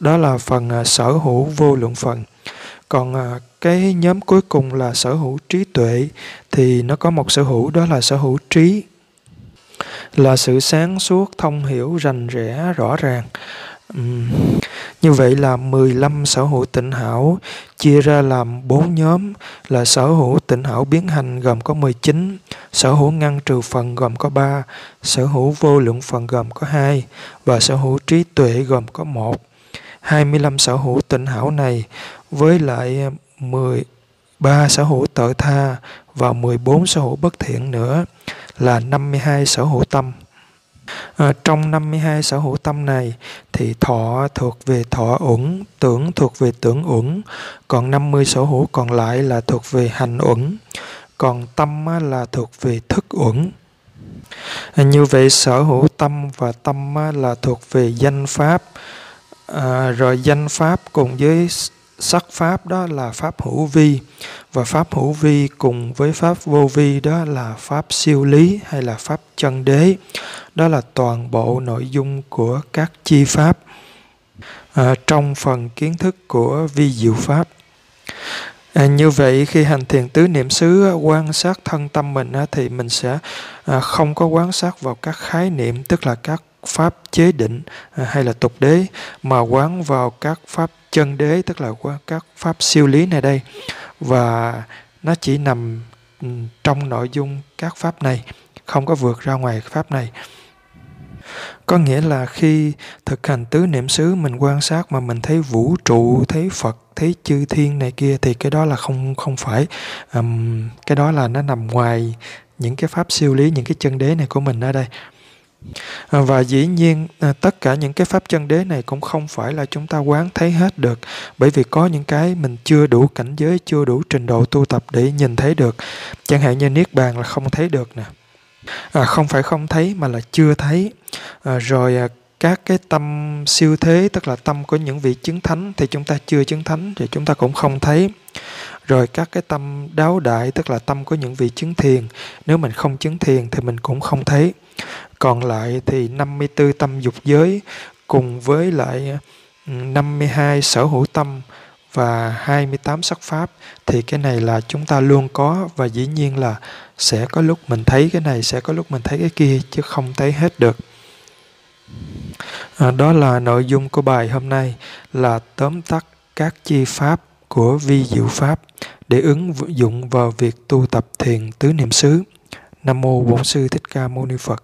Đó là phần à, sở hữu vô lượng phần. Còn à, cái nhóm cuối cùng là sở hữu trí tuệ thì nó có một sở hữu đó là sở hữu trí là sự sáng suốt, thông hiểu, rành rẽ, rõ ràng. Uhm. Như vậy là 15 sở hữu tịnh hảo chia ra làm bốn nhóm là sở hữu tịnh hảo biến hành gồm có 19, sở hữu ngăn trừ phần gồm có 3, sở hữu vô lượng phần gồm có 2 và sở hữu trí tuệ gồm có 1. 25 sở hữu tịnh hảo này với lại 10 3 sở hữu tự tha và 14 sở hữu bất thiện nữa là 52 sở hữu tâm. À, trong 52 sở hữu tâm này thì thọ thuộc về thọ uẩn, tưởng thuộc về tưởng uẩn, còn 50 sở hữu còn lại là thuộc về hành uẩn, còn tâm là thuộc về thức uẩn. À, như vậy sở hữu tâm và tâm là thuộc về danh pháp, à, rồi danh pháp cùng với sắc pháp đó là pháp hữu vi và pháp hữu vi cùng với pháp vô vi đó là pháp siêu lý hay là pháp chân đế. Đó là toàn bộ nội dung của các chi pháp à, trong phần kiến thức của vi diệu pháp. À, như vậy khi hành thiền tứ niệm xứ quan sát thân tâm mình thì mình sẽ à, không có quan sát vào các khái niệm tức là các pháp chế định à, hay là tục đế mà quán vào các pháp chân đế tức là các pháp siêu lý này đây. Và nó chỉ nằm ừ, trong nội dung các pháp này không có vượt ra ngoài pháp này. Có nghĩa là khi thực hành tứ niệm xứ mình quan sát mà mình thấy vũ trụ thấy phật thấy chư thiên này kia thì cái đó là không không phải um, cái đó là nó nằm ngoài những cái pháp siêu lý những cái chân đế này của mình ở đây. À, và dĩ nhiên à, tất cả những cái pháp chân đế này cũng không phải là chúng ta quán thấy hết được bởi vì có những cái mình chưa đủ cảnh giới chưa đủ trình độ tu tập để nhìn thấy được. Chẳng hạn như niết bàn là không thấy được nè. À, không phải không thấy mà là chưa thấy. À, rồi à, các cái tâm siêu thế tức là tâm của những vị chứng thánh thì chúng ta chưa chứng thánh thì chúng ta cũng không thấy. Rồi các cái tâm đáo đại tức là tâm của những vị chứng thiền nếu mình không chứng thiền thì mình cũng không thấy còn lại thì 54 tâm dục giới cùng với lại ừ, 52 sở hữu tâm và 28 sắc pháp thì cái này là chúng ta luôn có và dĩ nhiên là sẽ có lúc mình thấy cái này sẽ có lúc mình thấy cái kia chứ không thấy hết được. À, đó là nội dung của bài hôm nay là tóm tắt các chi pháp của vi diệu pháp để ứng dụng vào việc tu tập thiền tứ niệm xứ. Nam mô bổn sư thích ca mâu ni phật.